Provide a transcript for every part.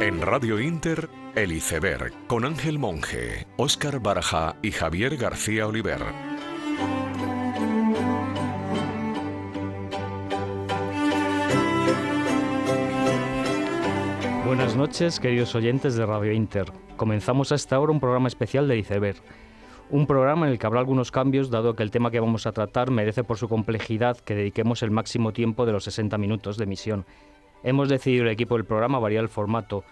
En Radio Inter, El Iceberg, con Ángel Monge, Óscar Baraja y Javier García Oliver. Buenas noches, queridos oyentes de Radio Inter. Comenzamos a esta hora un programa especial de Iceberg. Un programa en el que habrá algunos cambios, dado que el tema que vamos a tratar merece por su complejidad que dediquemos el máximo tiempo de los 60 minutos de emisión. Hemos decidido el equipo del programa variar el formato.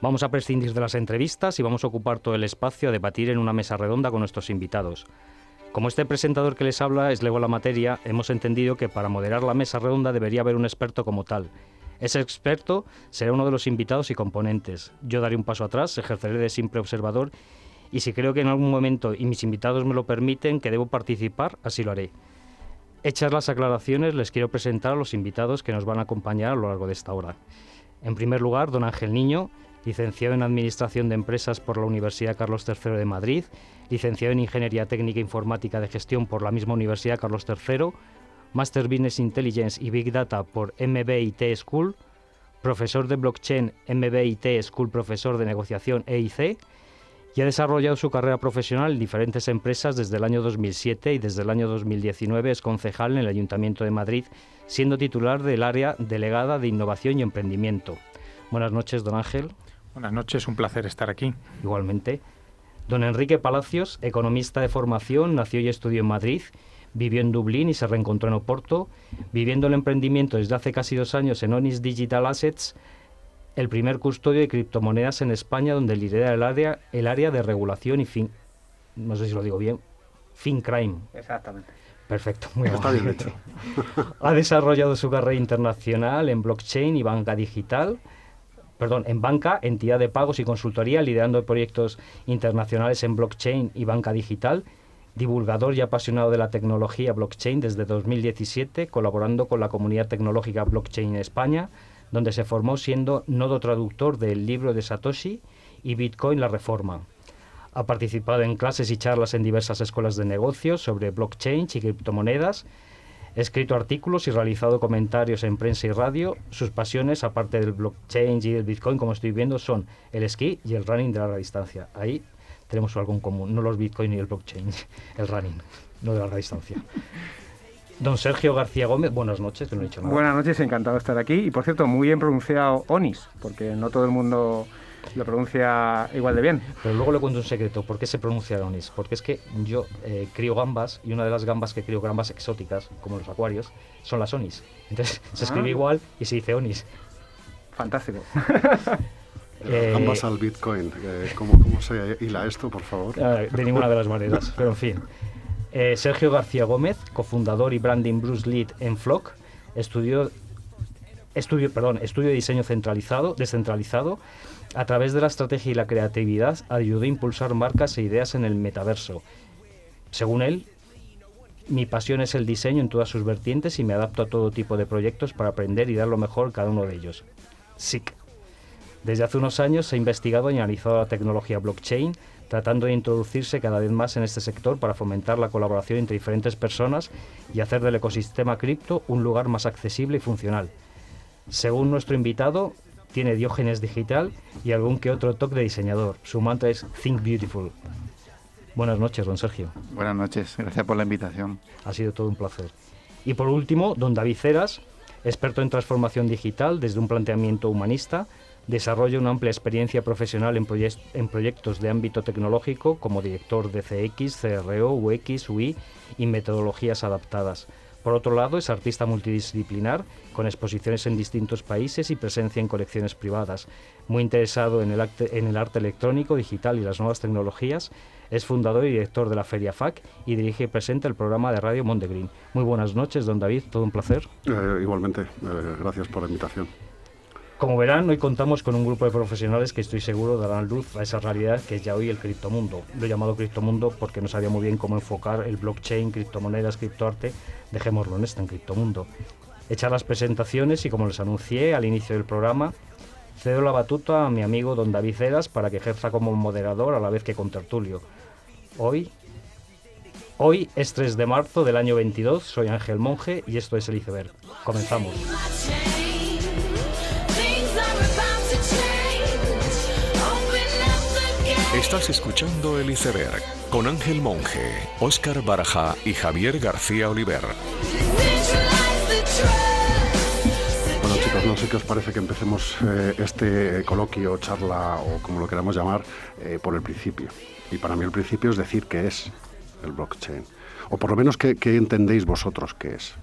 Vamos a prescindir de las entrevistas y vamos a ocupar todo el espacio a debatir en una mesa redonda con nuestros invitados. Como este presentador que les habla es lego la materia, hemos entendido que para moderar la mesa redonda debería haber un experto como tal. Ese experto será uno de los invitados y componentes. Yo daré un paso atrás, ejerceré de simple observador y si creo que en algún momento y mis invitados me lo permiten que debo participar, así lo haré. Hechas las aclaraciones, les quiero presentar a los invitados que nos van a acompañar a lo largo de esta hora. En primer lugar, don Ángel Niño, licenciado en Administración de Empresas por la Universidad Carlos III de Madrid, licenciado en Ingeniería Técnica Informática de Gestión por la misma Universidad Carlos III, Master Business Intelligence y Big Data por MBIT School, profesor de Blockchain MBIT School, profesor de Negociación EIC, y ha desarrollado su carrera profesional en diferentes empresas desde el año 2007 y desde el año 2019 es concejal en el Ayuntamiento de Madrid, siendo titular del área delegada de Innovación y Emprendimiento. Buenas noches, don Ángel. Buenas noches, un placer estar aquí. Igualmente. Don Enrique Palacios, economista de formación, nació y estudió en Madrid vivió en Dublín y se reencontró en Oporto, viviendo el emprendimiento desde hace casi dos años en Onis Digital Assets, el primer custodio de criptomonedas en España, donde lidera el área, el área de regulación y fin, no sé si lo digo bien, FinCrime. Exactamente. Perfecto, muy bien ha desarrollado su carrera internacional en blockchain y banca digital, perdón, en banca, entidad de pagos y consultoría, liderando proyectos internacionales en blockchain y banca digital divulgador y apasionado de la tecnología blockchain desde 2017, colaborando con la comunidad tecnológica Blockchain España, donde se formó siendo nodo traductor del libro de Satoshi y Bitcoin La Reforma. Ha participado en clases y charlas en diversas escuelas de negocios sobre blockchain y criptomonedas, escrito artículos y realizado comentarios en prensa y radio. Sus pasiones, aparte del blockchain y del Bitcoin, como estoy viendo, son el esquí y el running de larga distancia. Ahí tenemos algo en común, no los Bitcoin ni el blockchain, el running, no de larga distancia. Don Sergio García Gómez, buenas noches, que no he dicho nada. Buenas noches, encantado de estar aquí. Y por cierto, muy bien pronunciado Onis, porque no todo el mundo lo pronuncia igual de bien. Pero luego le cuento un secreto, ¿por qué se pronuncia Onis? Porque es que yo eh, crío gambas y una de las gambas que crío, gambas exóticas, como los acuarios, son las Onis. Entonces se escribe ah. igual y se dice Onis. Fantástico. Eh, Ambas al Bitcoin. Eh, ¿cómo, ¿cómo, se hila esto, por favor? Ah, de ninguna de las maneras, pero en fin. Eh, Sergio García Gómez, cofundador y branding Bruce Lead en Flock, estudió, estudio, perdón, estudio de diseño centralizado, descentralizado. A través de la estrategia y la creatividad ayudó a impulsar marcas e ideas en el metaverso. Según él, mi pasión es el diseño en todas sus vertientes y me adapto a todo tipo de proyectos para aprender y dar lo mejor cada uno de ellos. SIC. Desde hace unos años se ha investigado y analizado la tecnología blockchain, tratando de introducirse cada vez más en este sector para fomentar la colaboración entre diferentes personas y hacer del ecosistema cripto un lugar más accesible y funcional. Según nuestro invitado, tiene diógenes digital y algún que otro toque de diseñador. Su mantra es Think Beautiful. Buenas noches, don Sergio. Buenas noches, gracias por la invitación. Ha sido todo un placer. Y por último, don David Ceras, experto en transformación digital desde un planteamiento humanista, Desarrolla una amplia experiencia profesional en, proyectos de ámbito tecnológico como director de CX, CRO, UX, UI y metodologías adaptadas. Por otro lado, es artista multidisciplinar, con exposiciones en distintos países y presencia en colecciones privadas. Muy interesado en el, arte electrónico, digital y las nuevas tecnologías, es fundador y director de la Feria FAC y dirige y presenta el programa de radio Montegreen. Muy buenas noches, don David, todo un placer. Eh, igualmente, eh, gracias por la invitación. Como verán, hoy contamos con un grupo de profesionales que estoy seguro darán luz a esa realidad que es ya hoy el criptomundo. Lo he llamado criptomundo porque no sabía muy bien cómo enfocar el blockchain, criptomonedas, criptoarte. Dejémoslo en este, en criptomundo. Hechas las presentaciones y como les anuncié al inicio del programa, cedo la batuta a mi amigo don David Ceras para que ejerza como moderador a la vez que con tertulio. Hoy, hoy es 3 de marzo del año 22, soy Ángel Monge y esto es el iceberg. Comenzamos. Estás escuchando El Iceberg con Ángel Monge, Óscar Baraja y Javier García Oliver. Bueno chicos, no sé qué os parece que empecemos eh, este coloquio, charla o como lo queramos llamar eh, por el principio. Y para mí el principio es decir qué es el blockchain. O por lo menos qué, qué entendés vosotros que es.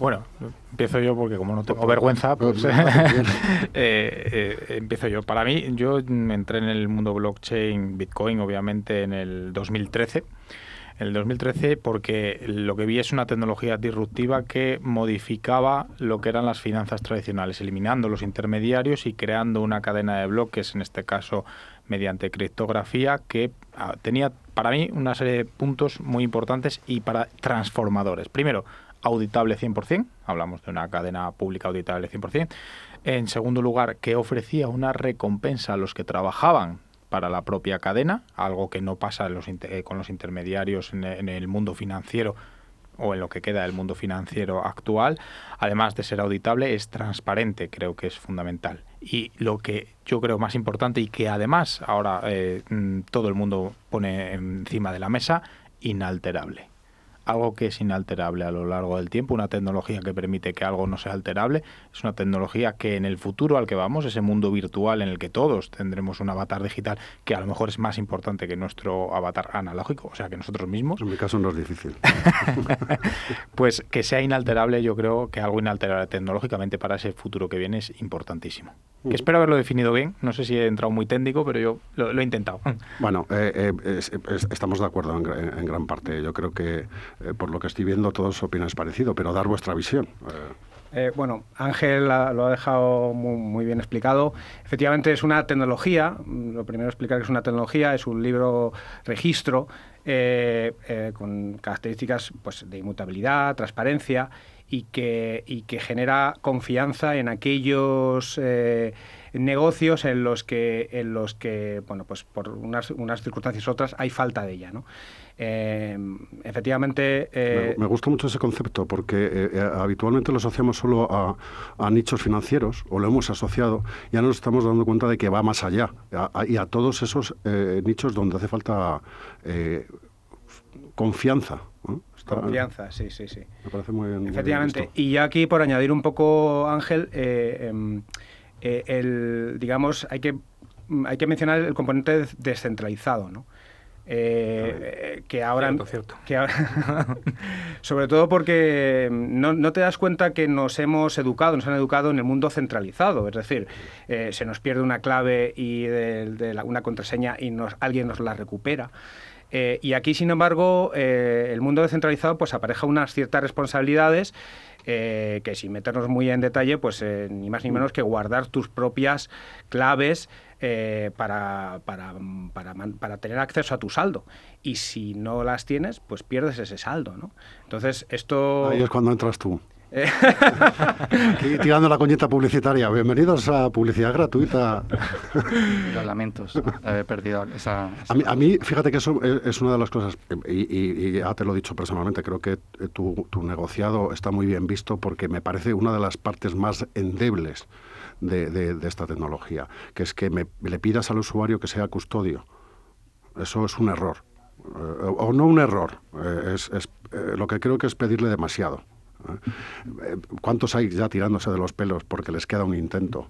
Bueno, empiezo yo porque como no tengo vergüenza, pues eh, eh, empiezo yo. Para mí, yo entré en el mundo blockchain, Bitcoin, obviamente, en el 2013. En el 2013 porque lo que vi es una tecnología disruptiva que modificaba lo que eran las finanzas tradicionales, eliminando los intermediarios y creando una cadena de bloques, en este caso mediante criptografía, que ah, tenía para mí una serie de puntos muy importantes y para transformadores. Primero, auditable 100%, hablamos de una cadena pública auditable 100%. En segundo lugar, que ofrecía una recompensa a los que trabajaban para la propia cadena, algo que no pasa eh, con los intermediarios en, el mundo financiero o en lo que queda del mundo financiero actual, además de ser auditable, es transparente, creo que es fundamental. Y lo que yo creo más importante y que además ahora eh, mm, todo el mundo pone encima de la mesa, inalterable algo que es inalterable a lo largo del tiempo, una tecnología que permite que algo no sea alterable, es una tecnología que en el futuro al que vamos, ese mundo virtual en el que todos tendremos un avatar digital que a lo mejor es más importante que nuestro avatar analógico, o sea, que nosotros mismos. En mi caso no es difícil. pues que sea inalterable, yo creo que algo inalterable tecnológicamente para ese futuro que viene es importantísimo. Que espero haberlo definido bien, no sé si he entrado muy técnico, pero yo lo, he intentado. Bueno, eh, eh, estamos de acuerdo en, en gran parte. Yo creo que eh, por lo que estoy viendo, todos opináis parecido, pero dar vuestra visión. Eh, bueno, Ángel lo ha dejado muy, bien explicado. Efectivamente es una tecnología, lo primero explicar que es una tecnología, es un libro registro eh, con características pues, de inmutabilidad, transparencia y que, y que genera confianza en aquellos negocios en los que, en los que bueno, pues por unas, unas circunstancias u otras hay falta de ella. ¿no? Eh, efectivamente... Eh, me, gusta mucho ese concepto porque eh, habitualmente lo asociamos solo a, nichos financieros o lo hemos asociado, ya nos estamos dando cuenta de que va más allá y a todos esos nichos donde hace falta confianza. Confianza, sí, sí, sí. Me parece muy bien. Efectivamente. y ya aquí, por añadir un poco, Ángel, em, el, digamos, hay que, hay que mencionar el componente descentralizado, ¿no? Eh, que ahora, Que sobre todo porque no, no, te das cuenta que nos hemos educado, nos han educado en el mundo centralizado, es decir, eh, se nos pierde una clave y de, una contraseña y nos, alguien nos la recupera. Eh, y aquí, sin embargo, el mundo descentralizado pues apareja unas ciertas responsabilidades que sin meternos muy en detalle, pues ni más ni menos que guardar tus propias claves eh, para, para, para, tener acceso a tu saldo. Y si no las tienes, pues pierdes ese saldo, ¿no? Entonces, esto... Ahí es cuando entras tú. Aquí tirando la coñeta publicitaria. Bienvenidos a publicidad gratuita. Los lamentos de haber perdido esa... A, mí, fíjate que eso es una de las cosas, y, ya te lo he dicho personalmente, creo que tu, tu negociado está muy bien visto porque me parece una de las partes más endebles de, esta tecnología, que es que me, le pidas al usuario que sea custodio. Eso es un error. Eh, o no un error, eh, es, eh, lo que creo que es pedirle demasiado. ¿Cuántos hay ya tirándose de los pelos porque les queda un intento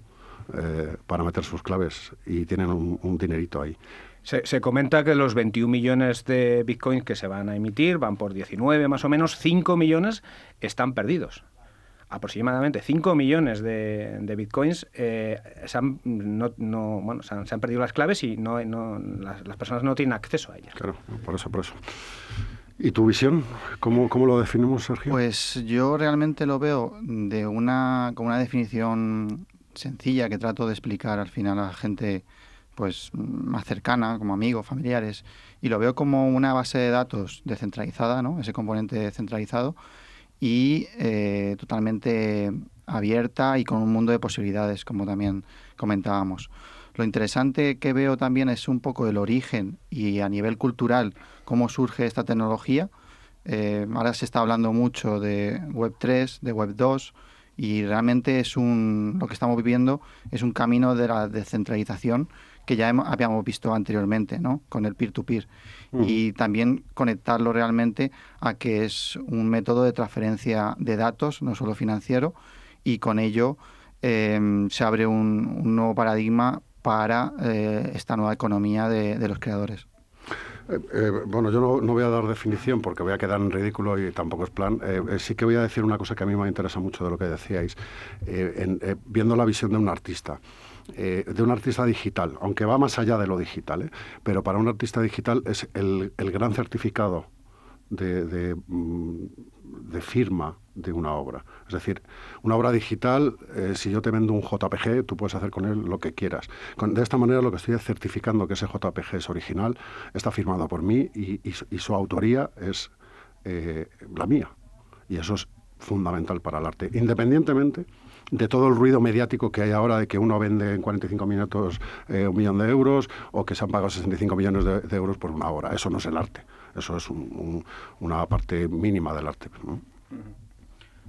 para meter sus claves y tienen un, dinerito ahí? Se, se, comenta que los 21 millones de bitcoins que se van a emitir van por 19 más o menos, 5 millones están perdidos aproximadamente 5 millones de, bitcoins eh, se, han, no, bueno, se, han, perdido las claves y no, las, personas no tienen acceso a ellas. Claro, por eso, por eso. ¿Y tu visión? ¿Cómo, cómo lo definimos, Sergio? Pues yo realmente lo veo de una, con una definición sencilla que trato de explicar al final a gente pues más cercana, como amigos, familiares, y lo veo como una base de datos descentralizada, ¿no? ese componente centralizado, y eh, totalmente abierta y con un mundo de posibilidades, como también comentábamos. Lo interesante que veo también es un poco el origen y a nivel cultural cómo surge esta tecnología. Eh, ahora se está hablando mucho de Web 3, de Web 2 y realmente es un lo que estamos viviendo es un camino de la descentralización que ya habíamos visto anteriormente, ¿no? Con el peer-to-peer. Y también conectarlo realmente a que es un método de transferencia de datos, no solo financiero, y con ello em, se abre un, nuevo paradigma para eh, esta nueva economía de, los creadores. Eh, eh, bueno, yo no, voy a dar definición porque voy a quedar en ridículo y tampoco es plan. sí que voy a decir una cosa que a mí me interesa mucho de lo que decíais, viendo la visión de un artista. de un artista digital, aunque va más allá de lo digital, pero para un artista digital es el, gran certificado de, mm, de firma de una obra. Es decir, una obra digital, eh, si yo te vendo un JPG, tú puedes hacer con él lo que quieras. de esta manera lo que estoy certificando que ese JPG es original, está firmado por mí y, su autoría es eh, la mía. Y eso es fundamental para el arte, independientemente de todo el ruido mediático que hay ahora de que uno vende en 45 minutos eh, un millón de euros o que se han pagado 65 millones de, euros por una obra. Eso no es el arte. Eso es una parte mínima del arte.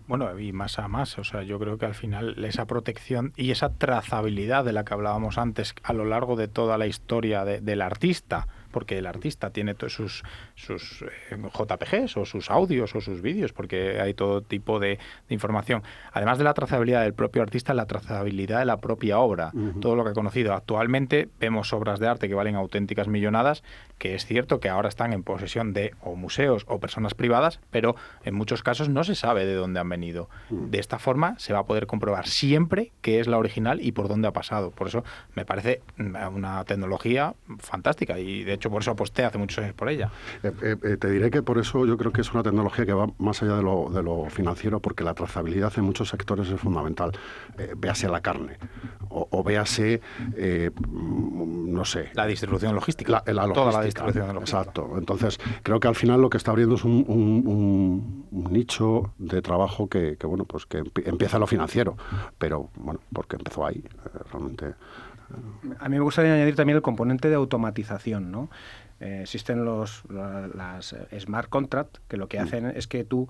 Bueno, y más a más, o sea, yo creo que al final esa protección y esa trazabilidad de la que hablábamos antes a lo largo de toda la historia del artista, porque el artista tiene todos sus, sus eh, JPGs o sus audios o sus vídeos, porque hay todo tipo de, información. Además de la trazabilidad del propio artista, la trazabilidad de la propia obra, todo lo que ha conocido. Actualmente vemos obras de arte que valen auténticas millonadas, que es cierto que ahora están en posesión de o museos o personas privadas, pero en muchos casos no se sabe de dónde han venido. De esta forma se va a poder comprobar siempre qué es la original y por dónde ha pasado. Por eso me parece una tecnología fantástica y de hecho por eso aposté hace muchos años por ella. Eh, eh, eh, te diré que por eso yo creo que es una tecnología que va más allá de lo, de lo financiero, porque la trazabilidad en muchos sectores es fundamental. véase la carne, o, véase, mm, no sé... La distribución logística. La, la Toda la Exacto. Entonces, creo que al final lo que está abriendo es un, un, nicho de trabajo que, que, bueno, pues que empieza lo financiero, pero, bueno, porque empezó ahí, realmente... A mí me gustaría añadir también el componente de automatización, ¿no? Eh, existen los, las smart contracts que lo que mm. hacen es que tú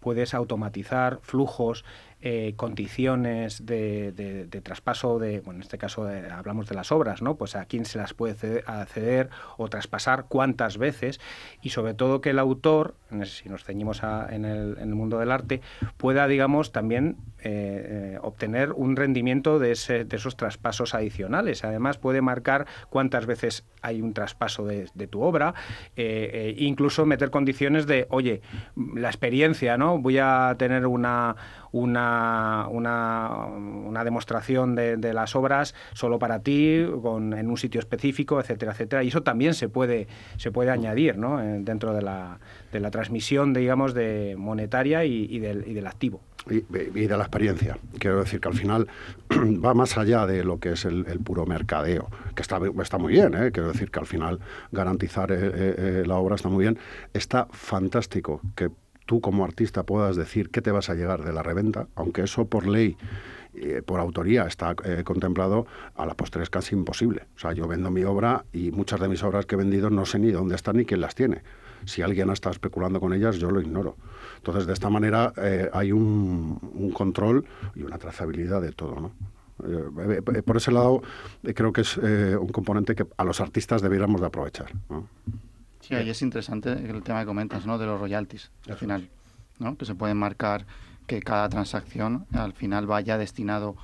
puedes automatizar flujos, eh, condiciones de, traspaso de, bueno, en este caso hablamos de las obras, ¿no? Pues a quién se las puede acceder o traspasar, cuántas veces y sobre todo que el autor, si nos ceñimos en, el, mundo del arte, pueda, digamos, también eh, eh, obtener un rendimiento de, ese, de esos traspasos adicionales. Además puede marcar cuántas veces hay un traspaso de, tu obra, incluso meter condiciones de, oye, la experiencia, ¿no? Voy a tener una una, una, demostración de, las obras solo para ti, con, en un sitio específico, etcétera, etcétera. Y eso también se puede, se puede añadir ¿no? dentro de la, de la transmisión, digamos, de monetaria y, del, y del activo. Y, de la experiencia. Quiero decir que al final va más allá de lo que es el, puro mercadeo, que está, está muy bien, ¿eh? quiero decir que al final garantizar eh, eh, la obra está muy bien. Está fantástico que tú como artista puedas decir qué te vas a llegar de la reventa, aunque eso por ley eh, por autoría está eh, contemplado, a la postre es casi imposible. O sea, yo vendo mi obra y muchas de mis obras que he vendido no sé ni dónde están ni quién las tiene. Si alguien ha estado especulando con ellas, yo lo ignoro. Entonces, de esta manera eh, hay un, control y una trazabilidad de todo, ¿no? por ese lado, creo que es un componente que a los artistas debiéramos de aprovechar. Ahí es interesante el tema que comentas, ¿no? De los royalties, al final, ¿no? Que se pueden marcar que cada transacción al final vaya destinado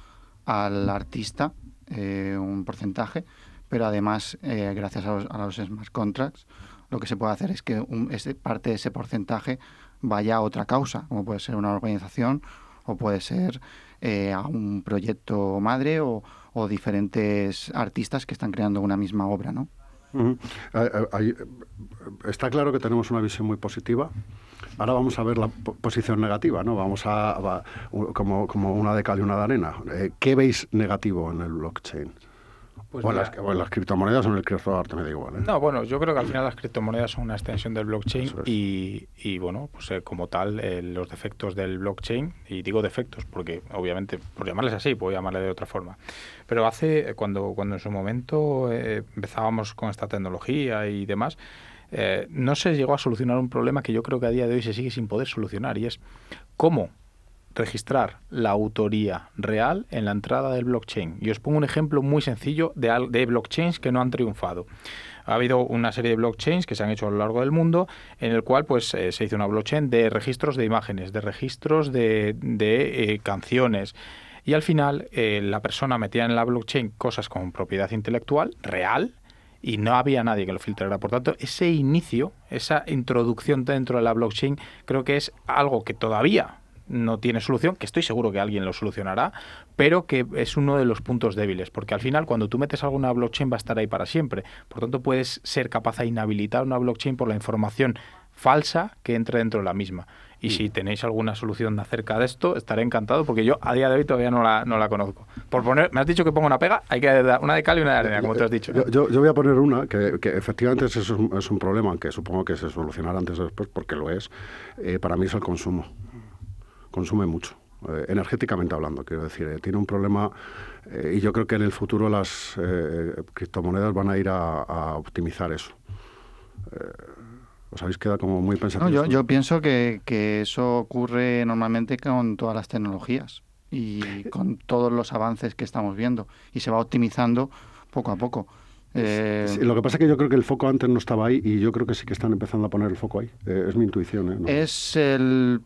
al artista eh, un porcentaje, pero además, eh, gracias a los, smart contracts, lo que se puede hacer es que un, parte de ese porcentaje vaya a otra causa, como puede ser una organización o puede ser eh, a un proyecto madre o, o diferentes artistas que están creando una misma obra, ¿no? Está claro que tenemos una visión muy positiva. Ahora vamos a ver la posición negativa, ¿no? Vamos a, como, una de cal y una de arena. Eh, ¿Qué veis negativo en el blockchain? Pues o, en las, criptomonedas en el criptoarte me da igual. ¿eh? No, bueno, yo creo que al final las criptomonedas son una extensión del blockchain y, y, bueno, pues eh, como tal, los defectos del blockchain, y digo defectos porque obviamente, por llamarles así, puedo llamarle de otra forma, pero hace, cuando, cuando en su momento eh, empezábamos con esta tecnología y demás, eh, no se llegó a solucionar un problema que yo creo que a día de hoy se sigue sin poder solucionar y es cómo registrar la autoría real en la entrada del blockchain. Y os pongo un ejemplo muy sencillo de, blockchains que no han triunfado ha habido una serie de blockchains que se han hecho a lo largo del mundo en el cual pues eh, se hizo una blockchain de registros de imágenes, de registros de, eh, canciones. Y al final eh, la persona metía en la blockchain cosas con propiedad intelectual real y no había nadie que lo filtrara. Por tanto, ese inicio, esa introducción dentro de la blockchain, creo que es algo que todavía no tiene solución, que estoy seguro que alguien lo solucionará, pero que es uno de los puntos débiles, porque al final cuando tú metes alguna blockchain va a estar ahí para siempre. Por tanto, puedes ser capaz de inhabilitar una blockchain por la información falsa que entre dentro de la misma. Y si tenéis alguna solución acerca de esto, estaré encantado porque yo a día de hoy todavía no la, no la conozco. Por poner, me has dicho que pongo una pega, hay que dar una de cal y una de arena, como te has dicho. Yo, yo, voy a poner una que, que efectivamente es, es, un, problema que supongo que se solucionará antes o después, porque lo es. Eh, para mí es el consumo consume mucho. Eh, energéticamente hablando, quiero decir, eh, tiene un problema eh, y yo creo que en el futuro las criptomonedas van a ir a, optimizar eso. ¿Os habéis quedado como muy pensativos? yo, yo, pienso que, que, eso ocurre normalmente con todas las tecnologías y con todos los avances que estamos viendo y se va optimizando poco a poco. lo que pasa es que yo creo que el foco antes no estaba ahí y yo creo que sí que están empezando a poner el foco ahí. es mi intuición. Es el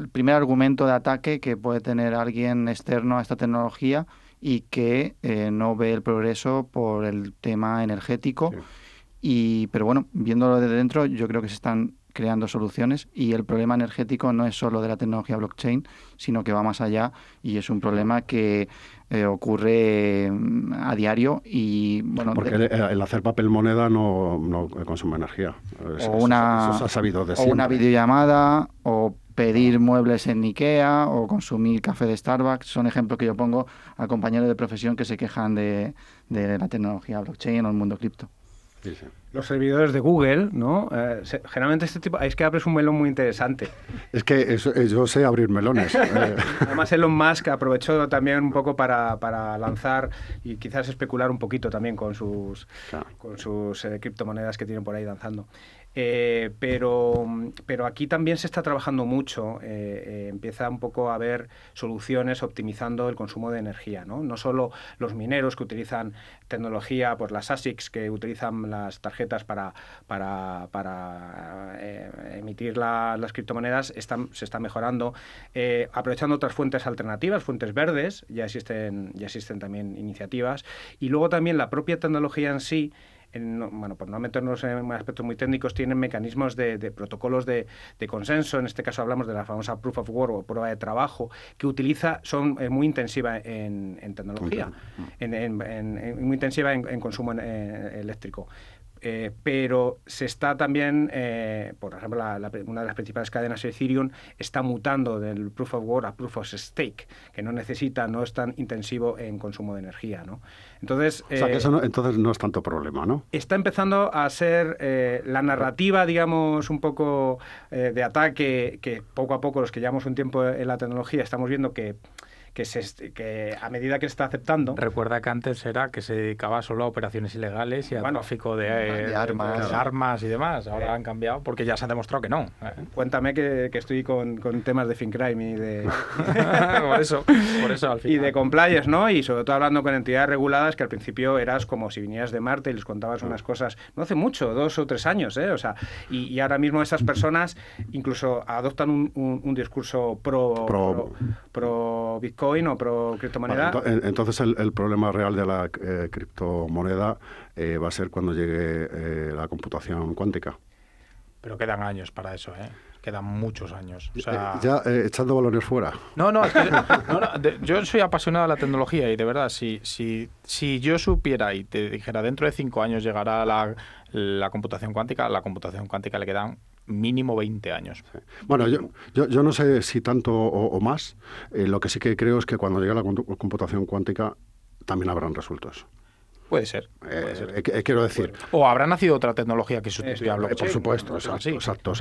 el primer argumento de ataque que puede tener alguien externo a esta tecnología y que eh, no ve el progreso por el tema energético. Y, pero bueno, viéndolo desde dentro, yo creo que se están creando soluciones y el problema energético no es solo de la tecnología blockchain, sino que va más allá y es un problema que eh, ocurre mm, a diario y bueno porque el, hacer papel moneda no, no consume energía. O una o una videollamada o pedir muebles en Ikea o consumir café de Starbucks. Son ejemplos que yo pongo a compañeros de profesión que se quejan de, la tecnología blockchain o el mundo cripto. Los servidores de Google, ¿no? Eh, generalmente este tipo, es que abres un melón muy interesante. Es que eh, yo sé abrir melones. Eh. Además Elon Musk aprovechó también un poco para, lanzar y quizás especular un poquito también con sus, con sus criptomonedas que tienen por ahí danzando. Eh, pero, pero aquí también se está trabajando mucho, eh, eh, empieza un poco a haber soluciones optimizando el consumo de energía, ¿no? No solo los mineros que utilizan tecnología, pues las ASICs que utilizan las tarjetas para, para, para emitir las criptomonedas, están, se está mejorando, aprovechando otras fuentes alternativas, fuentes verdes, ya existen, ya existen también iniciativas, y luego también la propia tecnología en sí bueno, por no meternos en aspectos muy técnicos, tienen mecanismos de, protocolos de, consenso, en este caso hablamos de la famosa proof of work o prueba de trabajo, que utiliza, son eh, muy intensiva en, tecnología, en, muy intensiva en, consumo eh, eléctrico. Eh, pero se está también, eh, por ejemplo, una de las principales cadenas Ethereum está mutando del Proof of Work a Proof of Stake, que no necesita, no es tan intensivo en consumo de energía. ¿no? Entonces, o sea, que eso no, entonces no es tanto problema, ¿no? Está empezando a ser eh, la narrativa, digamos, un poco de ataque, que poco a poco, los que llevamos un tiempo en la tecnología, estamos viendo que que, se, que a medida que está aceptando... Recuerda que antes era que se dedicaba solo a operaciones ilegales y a tráfico de, armas. armas y demás. Ahora eh. han cambiado porque ya se ha demostrado que no. Cuéntame que, que estoy con, con, temas de FinCrime y de... por eso, por eso al final. Y de compliance, ¿no? Y sobre todo hablando con entidades reguladas que al principio eras como si vinieras de Marte y les contabas unas cosas, no hace mucho, dos o tres años, ¿eh? O sea, y, y ahora mismo esas personas incluso adoptan un, un, discurso pro, pro, pro Bitcoin Bitcoin o pro criptomoneda. entonces el, problema real de la eh, criptomoneda eh, va a ser cuando llegue eh, la computación cuántica. Pero quedan años para eso, ¿eh? Quedan muchos años. ya echando balones fuera. No, no, es que, yo soy apasionado de la tecnología y de verdad, si, si, si yo supiera y te dijera dentro de cinco años llegará la, la computación cuántica, la computación cuántica le quedan mínimo 20 años. Bueno, yo, yo, no sé si tanto o, más. Eh, lo que sí que creo es que cuando llegue la computación cuántica también habrán resultados. Puede ser. Eh, eh, quiero decir. O habrá nacido otra tecnología que sustituya a Por supuesto, exacto.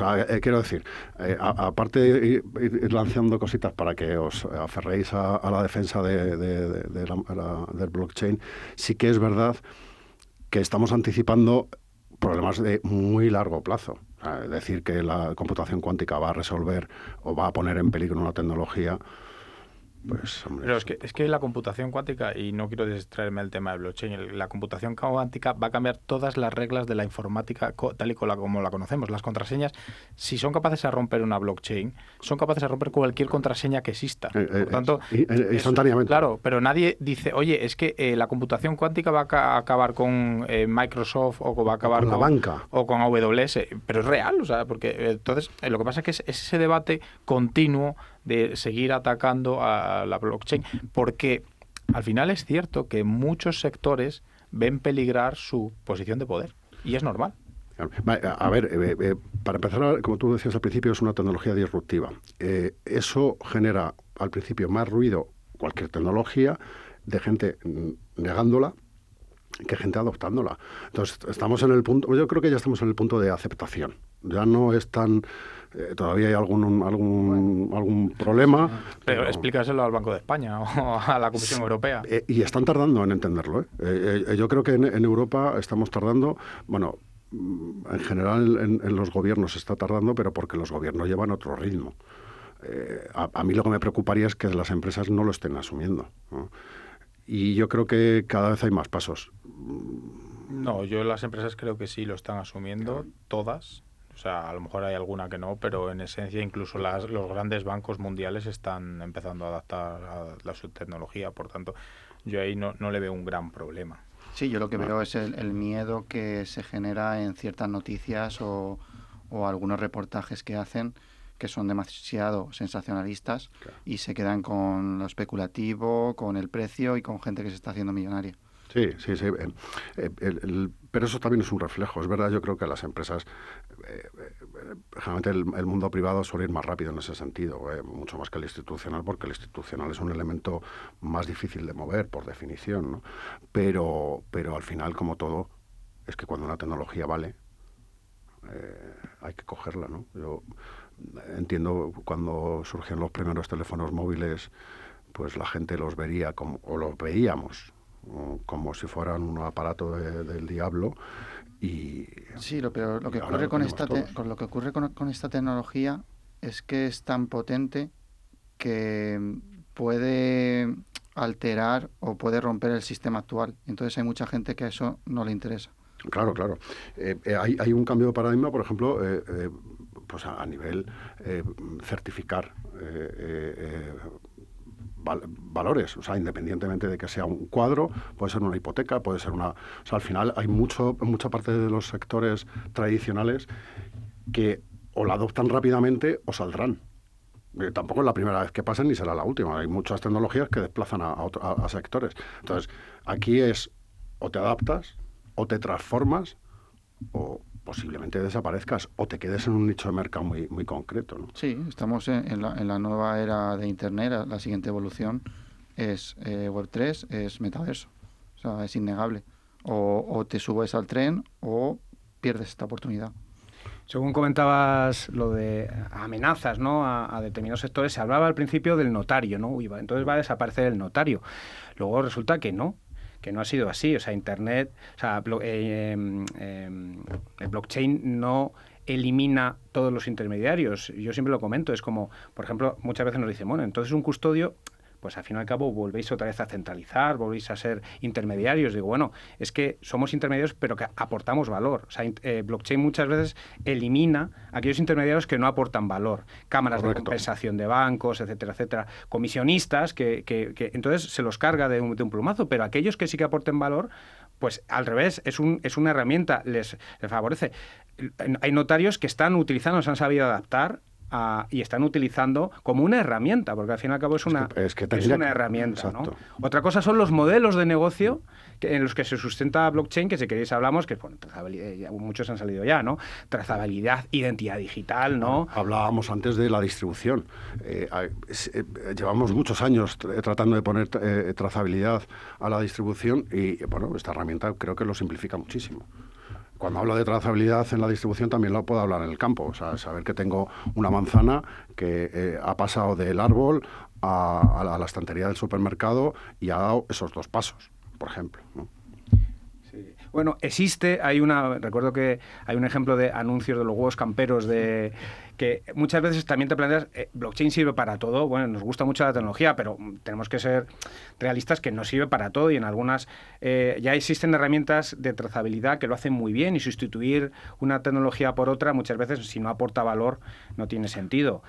quiero decir, aparte de ir, lanzando cositas para que os aferréis a, la defensa de, del blockchain, sí que es verdad que estamos anticipando problemas de muy largo plazo. Decir que la computación cuántica va a resolver o va a poner en peligro una tecnología, pues, Pero es que, es que la computación cuántica, y no quiero distraerme del tema de blockchain, la computación cuántica va a cambiar todas las reglas de la informática tal y como la conocemos. Las contraseñas, si son capaces de romper una blockchain, son capaces de romper cualquier contraseña que exista. Eh, eh, Por tanto, instantáneamente. claro, pero nadie dice, oye, es que eh, la computación cuántica va a acabar con Microsoft o va a acabar con, la banca o con AWS, pero es real, o sea, porque entonces lo que pasa es que es ese debate continuo de seguir atacando a la blockchain, porque al final es cierto que muchos sectores ven peligrar su posición de poder y es normal. A ver, eh, eh, para empezar, como tú decías al principio, es una tecnología disruptiva. Eh, eso genera al principio más ruido, cualquier tecnología, de gente negándola que gente adoptándola. Entonces, estamos en el punto, yo creo que ya estamos en el punto de aceptación. Ya no es tan eh, todavía hay algún algún, algún problema. Pero, explícaselo al Banco de España o a la Comisión Europea. Eh, y están tardando en entenderlo. ¿eh? yo creo que en, Europa estamos tardando, bueno, mm, en general en, los gobiernos está tardando, pero porque los gobiernos llevan otro ritmo. A, mí lo que me preocuparía es que las empresas no lo estén asumiendo. Y yo creo que cada vez hay más pasos. No, yo las empresas creo que sí lo están asumiendo, todas. O sea, a lo mejor hay alguna que no, pero en esencia incluso las, los grandes bancos mundiales están empezando a adaptar a la su tecnología. Por tanto, yo ahí no, no le veo un gran problema. Sí, yo lo que veo es el, miedo que se genera en ciertas noticias o, o, algunos reportajes que hacen que son demasiado sensacionalistas y se quedan con lo especulativo, con el precio y con gente que se está haciendo millonaria. Sí, sí, sí. Pero eso también es un reflejo. Es verdad, yo creo que las empresas, generalmente el, mundo privado suele ir más rápido en ese sentido, mucho más que el institucional, porque el institucional es un elemento más difícil de mover, por definición. ¿no? Pero, pero al final, como todo, es que cuando una tecnología vale, hay que cogerla. ¿no? Yo entiendo cuando surgieron los primeros teléfonos móviles, pues la gente los vería como, o los veíamos como si fueran un aparato del diablo. Y, sí, lo, pero lo que ocurre con esta, con lo que ocurre con, esta tecnología es que es tan potente que puede alterar o puede romper el sistema actual. Entonces hay mucha gente que a eso no le interesa. Claro, claro. Eh, eh, hay, hay, un cambio de paradigma, por ejemplo, eh, pues a, a nivel certificar valores, o sea, independientemente de que sea un cuadro, puede ser una hipoteca, puede ser una... O sea, al final hay mucho, mucha parte de los sectores tradicionales que o la adoptan rápidamente o saldrán. Eh, tampoco es la primera vez que pasen ni será la última. Hay muchas tecnologías que desplazan a, a sectores. Entonces, aquí es o te adaptas o te transformas o, posiblemente desaparezcas o te quedes en un nicho de mercado muy, muy concreto. ¿no? Sí, estamos en, la, en la, nueva era de Internet, la, siguiente evolución es eh, Web3, es metaverso, o sea, es innegable. O, o te subes al tren o pierdes esta oportunidad. Según comentabas lo de amenazas ¿no? a, a, determinados sectores, se hablaba al principio del notario, ¿no? entonces va a desaparecer el notario. Luego resulta que no, que no ha sido así. O sea, Internet, o sea, eh, em, em, el blockchain no elimina todos los intermediarios. Yo siempre lo comento, es como, por ejemplo, muchas veces nos dicen, bueno, entonces un custodio pues al fin y al cabo volvéis otra vez a centralizar, volvéis a ser intermediarios. Digo, bueno, es que somos intermediarios pero que aportamos valor. O sea, eh, blockchain muchas veces elimina aquellos intermediarios que no aportan valor. Cámaras de compensación de bancos, etcétera, etcétera. Comisionistas que, que, entonces se los carga de un, de un plumazo, pero aquellos que sí que aporten valor, pues al revés, es, un, es una herramienta, les, les favorece. Hay notarios que están utilizando, se han sabido adaptar y están utilizando como una herramienta, porque al fin y al cabo es una, es, una herramienta. ¿no? Otra cosa son los modelos de negocio en los que se sustenta blockchain, que si queréis hablamos, que bueno, muchos han salido ya, ¿no? Trazabilidad, identidad digital, ¿no? Hablábamos antes de la distribución. Eh, eh, llevamos muchos años tratando de poner eh, trazabilidad a la distribución y, bueno, esta herramienta creo que lo simplifica muchísimo cuando hablo de trazabilidad en la distribución también lo puedo hablar en el campo. O sea, saber que tengo una manzana que eh, ha pasado del árbol a, la, estantería del supermercado y ha dado esos dos pasos, por ejemplo. Bueno, existe, hay una, recuerdo que hay un ejemplo de anuncios de los huevos camperos de que muchas veces también te planteas, eh, blockchain sirve para todo, bueno, nos gusta mucho la tecnología, pero tenemos que ser realistas que no sirve para todo y en algunas eh, ya existen herramientas de trazabilidad que lo hacen muy bien y sustituir una tecnología por otra muchas veces si no aporta valor no tiene sentido.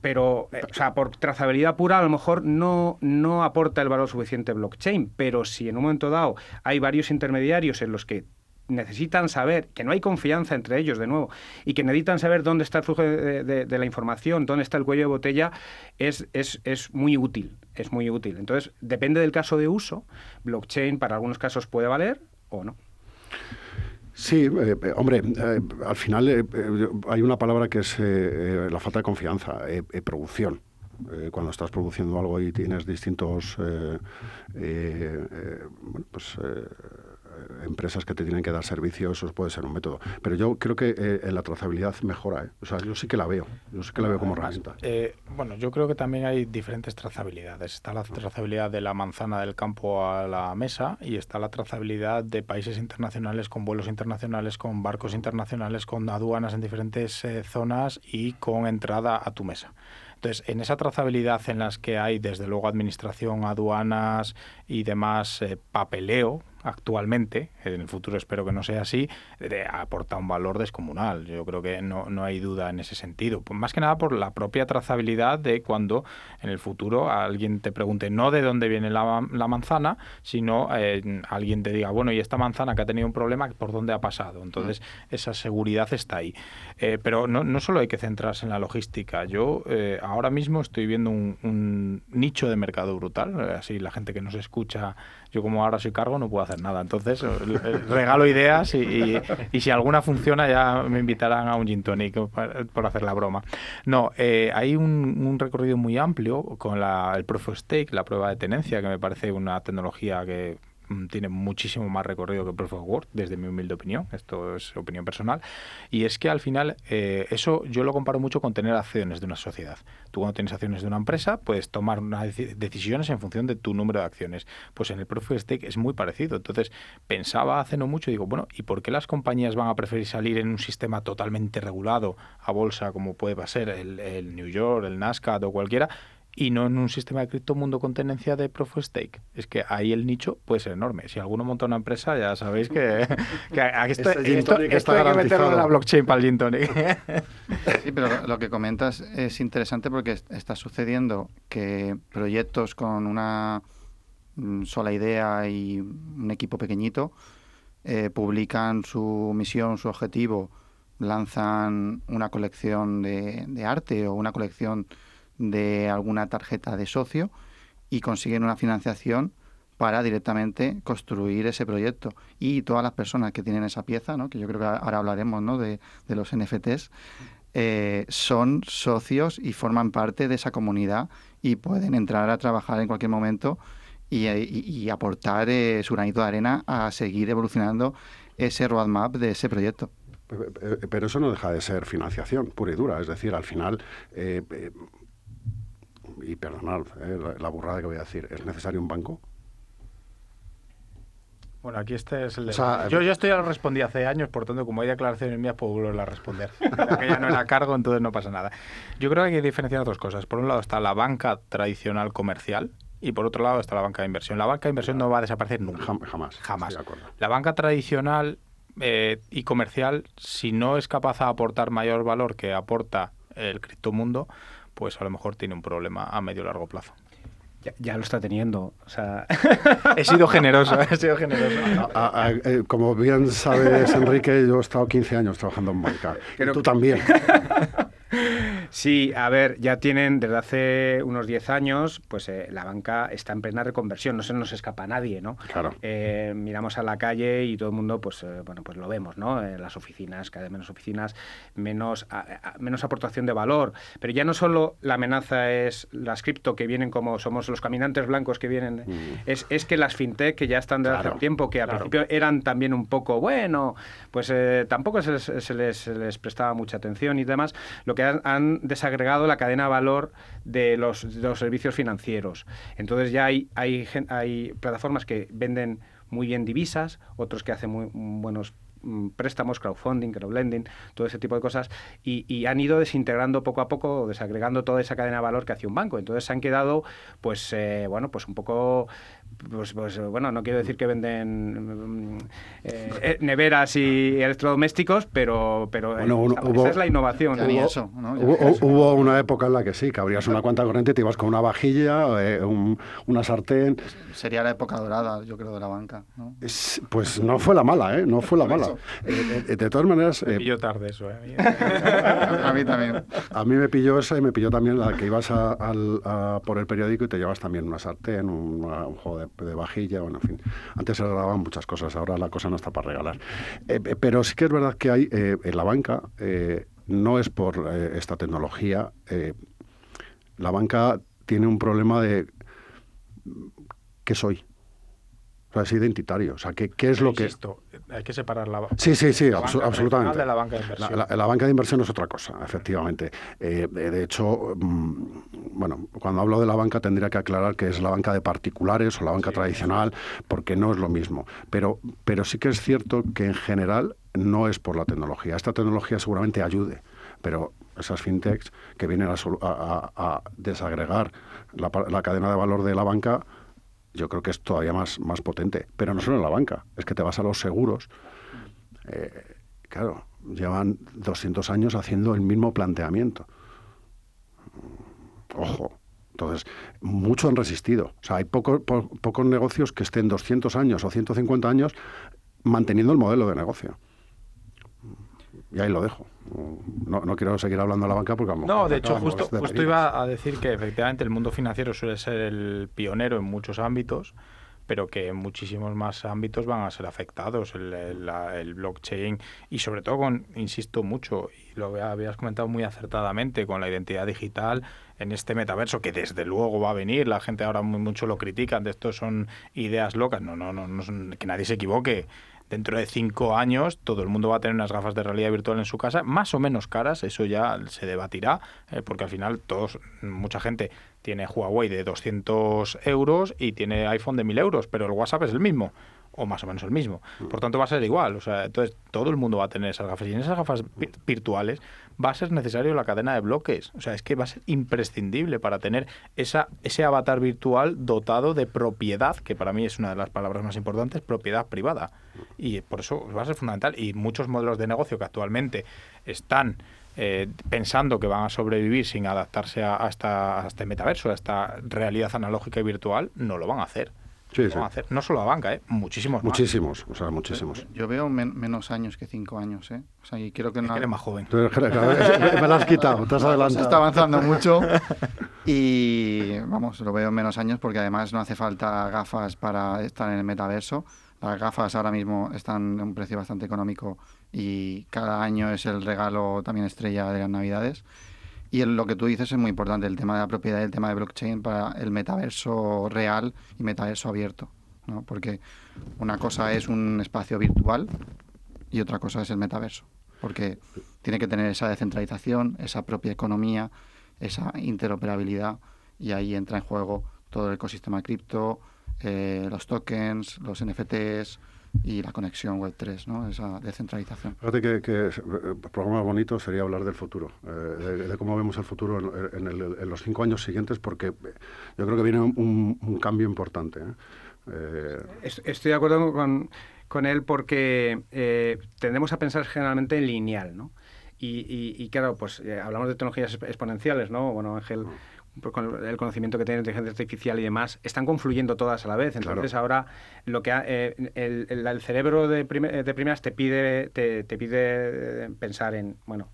Pero, eh, o sea, por trazabilidad pura a lo mejor no, no aporta el valor suficiente blockchain, pero si en un momento dado hay varios intermediarios en los que necesitan saber, que no hay confianza entre ellos de nuevo, y que necesitan saber dónde está el flujo de, la información, dónde está el cuello de botella, es, es, es, muy útil, es muy útil. Entonces, depende del caso de uso, blockchain para algunos casos puede valer o no. Sí, eh, eh, hombre, eh, al final hay una palabra que es la falta de confianza, producción. cuando estás produciendo algo y tienes distintos bueno, pues, empresas que te tienen que dar servicios, eso puede ser un método. Pero yo creo que eh, la trazabilidad mejora. ¿eh? O sea, yo sí que la veo. Yo sí que la veo como herramienta. bueno, yo creo que también hay diferentes trazabilidades. Está la trazabilidad de la manzana del campo a la mesa y está la trazabilidad de países internacionales con vuelos internacionales, con barcos internacionales, con aduanas en diferentes zonas y con entrada a tu mesa. Entonces, en esa trazabilidad en las que hay, desde luego, administración, aduanas y demás papeleo, actualmente, en el futuro espero que no sea así, aporta un valor descomunal. Yo creo que no, no hay duda en ese sentido. Pues más que nada por la propia trazabilidad de cuando en el futuro alguien te pregunte no de dónde viene la, la manzana, sino eh, alguien te diga, bueno, y esta manzana que ha tenido un problema, ¿por dónde ha pasado? Entonces, mm. esa seguridad está ahí. Eh, pero no, no solo hay que centrarse en la logística. Yo eh, ahora mismo estoy viendo un, un nicho de mercado brutal. Así la gente que nos escucha yo como ahora soy cargo no puedo hacer nada. Entonces regalo ideas y, si alguna funciona ya me invitarán a un gin tonic por hacer la broma. No, eh, hay un, recorrido muy amplio con el Proof of Stake, la prueba de tenencia, que me parece una tecnología que tiene muchísimo más recorrido que Proof of Work, desde mi humilde opinión, esto es opinión personal, y es que al final eh, eso yo lo comparo mucho con tener acciones de una sociedad. Tú cuando tienes acciones de una empresa puedes tomar unas decisiones en función de tu número de acciones. Pues en el Proof of Stake es muy parecido. Entonces pensaba hace no mucho, digo, bueno, ¿y por qué las compañías van a preferir salir en un sistema totalmente regulado a bolsa como puede ser el, el New York, el Nasdaq o cualquiera? Y no en un sistema de criptomundo con tenencia de proof of stake. Es que ahí el nicho puede ser enorme. Si alguno monta una empresa, ya sabéis que, que aquí esto, esto, esto hay que meterlo en la blockchain para el gin tonic. Sí, pero lo que comentas es interesante porque está sucediendo que proyectos con una mm, sola idea y un equipo pequeñito eh, publican su misión, su objetivo, lanzan una colección de, de arte o una colección de alguna tarjeta de socio y consiguen una financiación para directamente construir ese proyecto. Y todas las personas que tienen esa pieza, que yo creo que ahora hablaremos ¿no? de, los NFTs, eh, son socios y forman parte de esa comunidad y pueden entrar a trabajar en cualquier momento y, aportar eh, su granito de arena a seguir evolucionando ese roadmap de ese proyecto. Pero eso no deja de ser financiación pura y dura. Es decir, al final, eh, y perdonad eh, la, burrada que voy a decir, ¿es necesario un banco? Bueno, aquí este es el yo, yo esto ya lo respondí hace años, por tanto, como hay declaraciones mías, puedo volver a responder. que ya no era cargo, entonces no pasa nada. Yo creo que hay que diferenciar dos cosas. Por un lado está la banca tradicional comercial, y por otro lado está la banca de inversión. La banca de inversión no va a desaparecer nunca. Jamás. Jamás. La banca tradicional eh, y comercial, si no es capaz de aportar mayor valor que aporta el criptomundo, pues a lo mejor tiene un problema a medio largo plazo. Ya, lo está teniendo. O sea... he sido generoso, he sido generoso. Eh, como bien sabes, Enrique, yo he estado 15 años trabajando en banca. Tú también. Sí, a ver, ya tienen desde hace unos 10 años, pues eh, la banca está en plena reconversión, no se nos escapa a nadie, ¿no? Claro. Eh, miramos a la calle y todo el mundo, pues, eh, bueno, pues lo vemos, ¿no? En las oficinas, cada vez menos oficinas, menos, menos aportación de valor. Pero ya no solo la amenaza es las cripto que vienen como somos los caminantes blancos que vienen, mm. es, es, que las fintech que ya están desde hace tiempo, que al principio eran también un poco, bueno, pues tampoco se les, se les, se les prestaba mucha atención y demás, lo que han, desagregado la cadena de valor de los, servicios financieros. Entonces ya hay, hay, hay plataformas que venden muy bien divisas, otros que hacen muy buenos Mm, préstamos, crowdfunding, crowdlending, todo ese tipo de cosas, y, han ido desintegrando poco a poco, desagregando toda esa cadena de valor que hacía un banco. Entonces se han quedado, pues, eh, bueno, pues un poco pues, pues, bueno, no quiero decir que venden mm, eh, eh, neveras y electrodomésticos, pero, pero esa, es la innovación. Hubo, una época en la que sí, que abrías una cuenta corriente y te ibas con una vajilla, una sartén. Sería la época dorada, yo creo, de la banca. pues no fue la mala, ¿eh? No fue la mala. Eh, eh, de todas maneras... Me eh, pilló tarde eso, ¿eh? a mí también. A mí me pilló esa y me pilló también la que ibas a, por el periódico y te llevas también una sartén, un, juego de, vajilla, bueno, en fin. Antes se regalaban muchas cosas, ahora la cosa no está para regalar. pero sí que es verdad que hay en la banca, no es por esta tecnología, la banca tiene un problema de... ¿Qué soy? es identitario. O sea, ¿qué, qué es lo que...? Hay que separar la Sí, sí, sí, absolutamente. De la banca de inversión. La, banca de inversión es otra cosa, efectivamente. Eh, de hecho, mm, bueno, cuando hablo de la banca tendría que aclarar que es la banca de particulares o la banca tradicional, porque no es lo mismo. Pero, pero sí que es cierto que en general no es por la tecnología. Esta tecnología seguramente ayude, pero esas fintechs que vienen a, desagregar la cadena de valor de la banca yo creo que es todavía más, más potente. Pero no solo en la banca, es que te vas a los seguros. Eh, claro, llevan 200 años haciendo el mismo planteamiento. Ojo. Entonces, muchos han resistido. O sea, hay pocos negocios que estén 200 años o 150 años manteniendo el modelo de negocio. Y ahí lo dejo. No, no, quiero seguir hablando de la banca porque... No, de hecho, justo, justo iba a decir que efectivamente el mundo financiero suele ser el pionero en muchos ámbitos, pero que en muchísimos más ámbitos van a ser afectados. El, el, blockchain y sobre todo con, insisto mucho, y lo habías comentado muy acertadamente, con la identidad digital en este metaverso que desde luego va a venir, la gente ahora muy mucho lo critican, de esto son ideas locas, no, no, no, no que nadie se equivoque dentro de cinco años todo el mundo va a tener unas gafas de realidad virtual en su casa, más o menos caras, eso ya se debatirá, eh, porque al final todos, mucha gente tiene Huawei de 200 euros y tiene iPhone de 1000 euros, pero el WhatsApp es el mismo o más o menos el mismo. Mm. Por tanto, va a ser igual. O sea, entonces todo el mundo va a tener esas gafas. Y en esas gafas virtuales va a ser necesario la cadena de bloques. O sea, es que va a ser imprescindible para tener esa, ese avatar virtual dotado de propiedad, que para mí es una de las palabras más importantes, propiedad privada. Y por eso va a ser fundamental. Y muchos modelos de negocio que actualmente están eh, pensando que van a sobrevivir sin adaptarse a, a este metaverso, a esta realidad analógica y virtual, no lo van a hacer. No solo la banca, ¿eh? muchísimos Muchísimos, o sea, muchísimos. Yo veo menos años que cinco años, ¿eh? O sea, y quiero que no... eres más joven. me lo has quitado, te has adelantado. está avanzando mucho y, vamos, lo veo en menos años porque además no hace falta gafas para estar en el metaverso. Las gafas ahora mismo están a un precio bastante económico y cada año es el regalo también estrella de las navidades. Y lo que tú dices es muy importante, el tema de la propiedad el tema de blockchain para el metaverso real y metaverso abierto. ¿no? Porque una cosa es un espacio virtual y otra cosa es el metaverso. Porque tiene que tener esa descentralización, esa propia economía, esa interoperabilidad y ahí entra en juego todo el ecosistema cripto, eh, los tokens, los NFTs, y la conexión Web 3, ¿no? esa descentralización. Fíjate que, que el programa bonito sería hablar del futuro, eh, de, cómo vemos el futuro en, los cinco años siguientes, porque yo creo que viene un, cambio importante. ¿eh? Eh, estoy de acuerdo con, con él porque tendemos a pensar generalmente en lineal, ¿no? Y, y, claro, pues hablamos de tecnologías exponenciales, ¿no? Bueno, Ángel con el conocimiento que tiene inteligencia artificial y demás, están confluyendo todas a la vez. Entonces ahora lo que eh, el, cerebro de, de, primeras te pide, te, te, pide pensar en, bueno,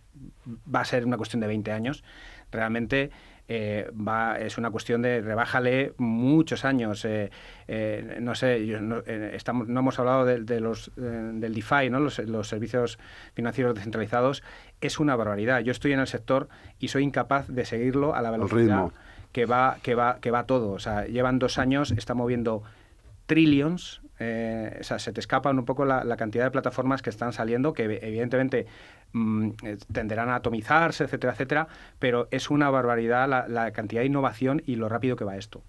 va a ser una cuestión de 20 años. Realmente eh, va, es una cuestión de rebájale muchos años. Eh, eh, no sé, no, estamos, no hemos hablado de, los, del DeFi, ¿no? Los, servicios financieros descentralizados. Es una barbaridad. Yo estoy en el sector y soy incapaz de seguirlo a la velocidad que va, que va, que va todo. O sea, llevan dos años, está moviendo trillions, o sea, se te escapan un poco la, cantidad de plataformas que están saliendo, que evidentemente Mm, eh, tenderán a atomizarse, etcétera, etcétera, pero es una barbaridad la, cantidad de innovación y lo rápido que va esto.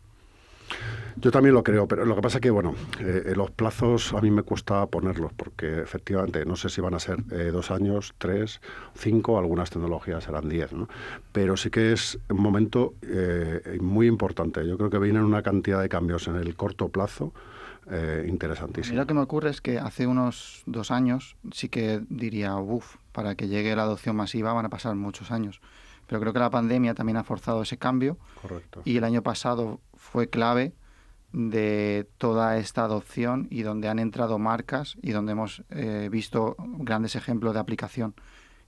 Yo también lo creo, pero lo que pasa es que, bueno, eh, los plazos a mí me cuesta ponerlos, porque efectivamente no sé si van a ser eh, dos años, tres, cinco, algunas tecnologías serán diez, ¿no? Pero sí que es un momento eh, muy importante. Yo creo que vienen una cantidad de cambios en el corto plazo eh, interesantísimo. lo que me ocurre es que hace unos dos años sí que diría, uff, para que llegue la adopción masiva van a pasar muchos años. Pero creo que la pandemia también ha forzado ese cambio. Correcto. Y el año pasado fue clave de toda esta adopción y donde han entrado marcas y donde hemos eh, visto grandes ejemplos de aplicación.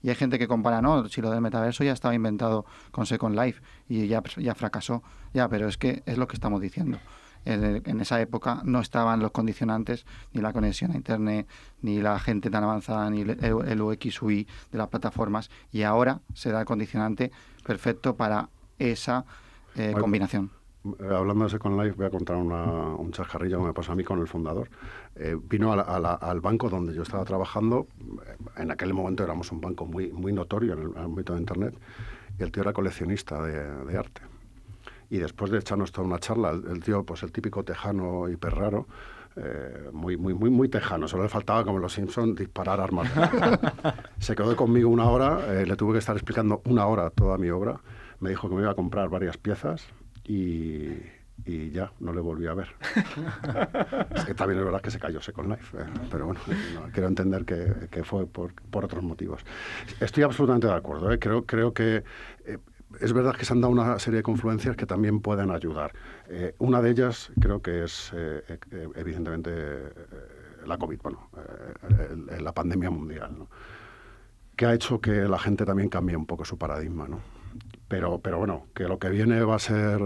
Y hay gente que compara, no, si lo del metaverso ya estaba inventado con Second Life y ya, ya fracasó. Ya, pero es que es lo que estamos diciendo en, esa época no estaban los condicionantes, ni la conexión a Internet, ni la gente tan avanzada, ni el, UX UI de las plataformas, y ahora se da el condicionante perfecto para esa eh, combinación. Hablando de Second Life, voy a contar un chascarrillo que me pasó a mí con el fundador. Eh, vino al banco donde yo estaba trabajando. En aquel momento éramos un banco muy, muy notorio en el ámbito de Internet. Y el tío era coleccionista de arte y después de echarnos toda una charla, el, tío, pues el típico tejano hiper raro, eh, muy, muy, muy, muy tejano, solo le faltaba, como los Simpsons, disparar armas. Se quedó conmigo una hora, eh, le tuve que estar explicando una hora toda mi obra, me dijo que me iba a comprar varias piezas y, y ya, no le volví a ver. es que también es verdad que se cayó Second Life, eh, pero bueno, quiero entender que, que fue por, por, otros motivos. Estoy absolutamente de acuerdo, creo, creo que es verdad que se han dado una serie de confluencias que también pueden ayudar. Eh, una de ellas creo que es, eh, eh, evidentemente, la COVID, bueno, la pandemia mundial, ¿no? que ha hecho que la gente también cambie un poco su paradigma. ¿no? Pero, pero bueno, que lo que viene va a ser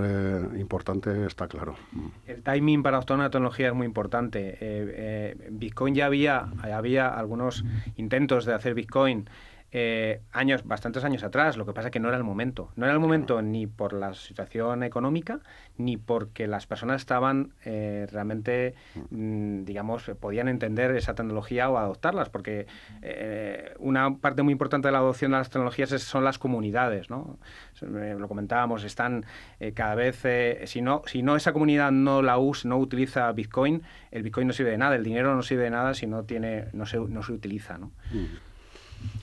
importante está claro. El timing para adoptar una tecnología es muy importante. Bitcoin ya había, había algunos intentos de hacer Bitcoin eh, años, bastantes años atrás, lo que pasa es que no era el momento. No era el momento ni por la situación económica, ni porque las personas estaban eh, realmente, mm, digamos, podían entender esa tecnología o adoptarlas, porque eh, una parte muy importante de la adopción de las tecnologías son las comunidades, ¿no? Lo comentábamos, están cada vez, si, no, si no esa comunidad no la usa, no utiliza Bitcoin, el Bitcoin no sirve de nada, el dinero no sirve de nada si no, tiene, no, se, no se utiliza, ¿no?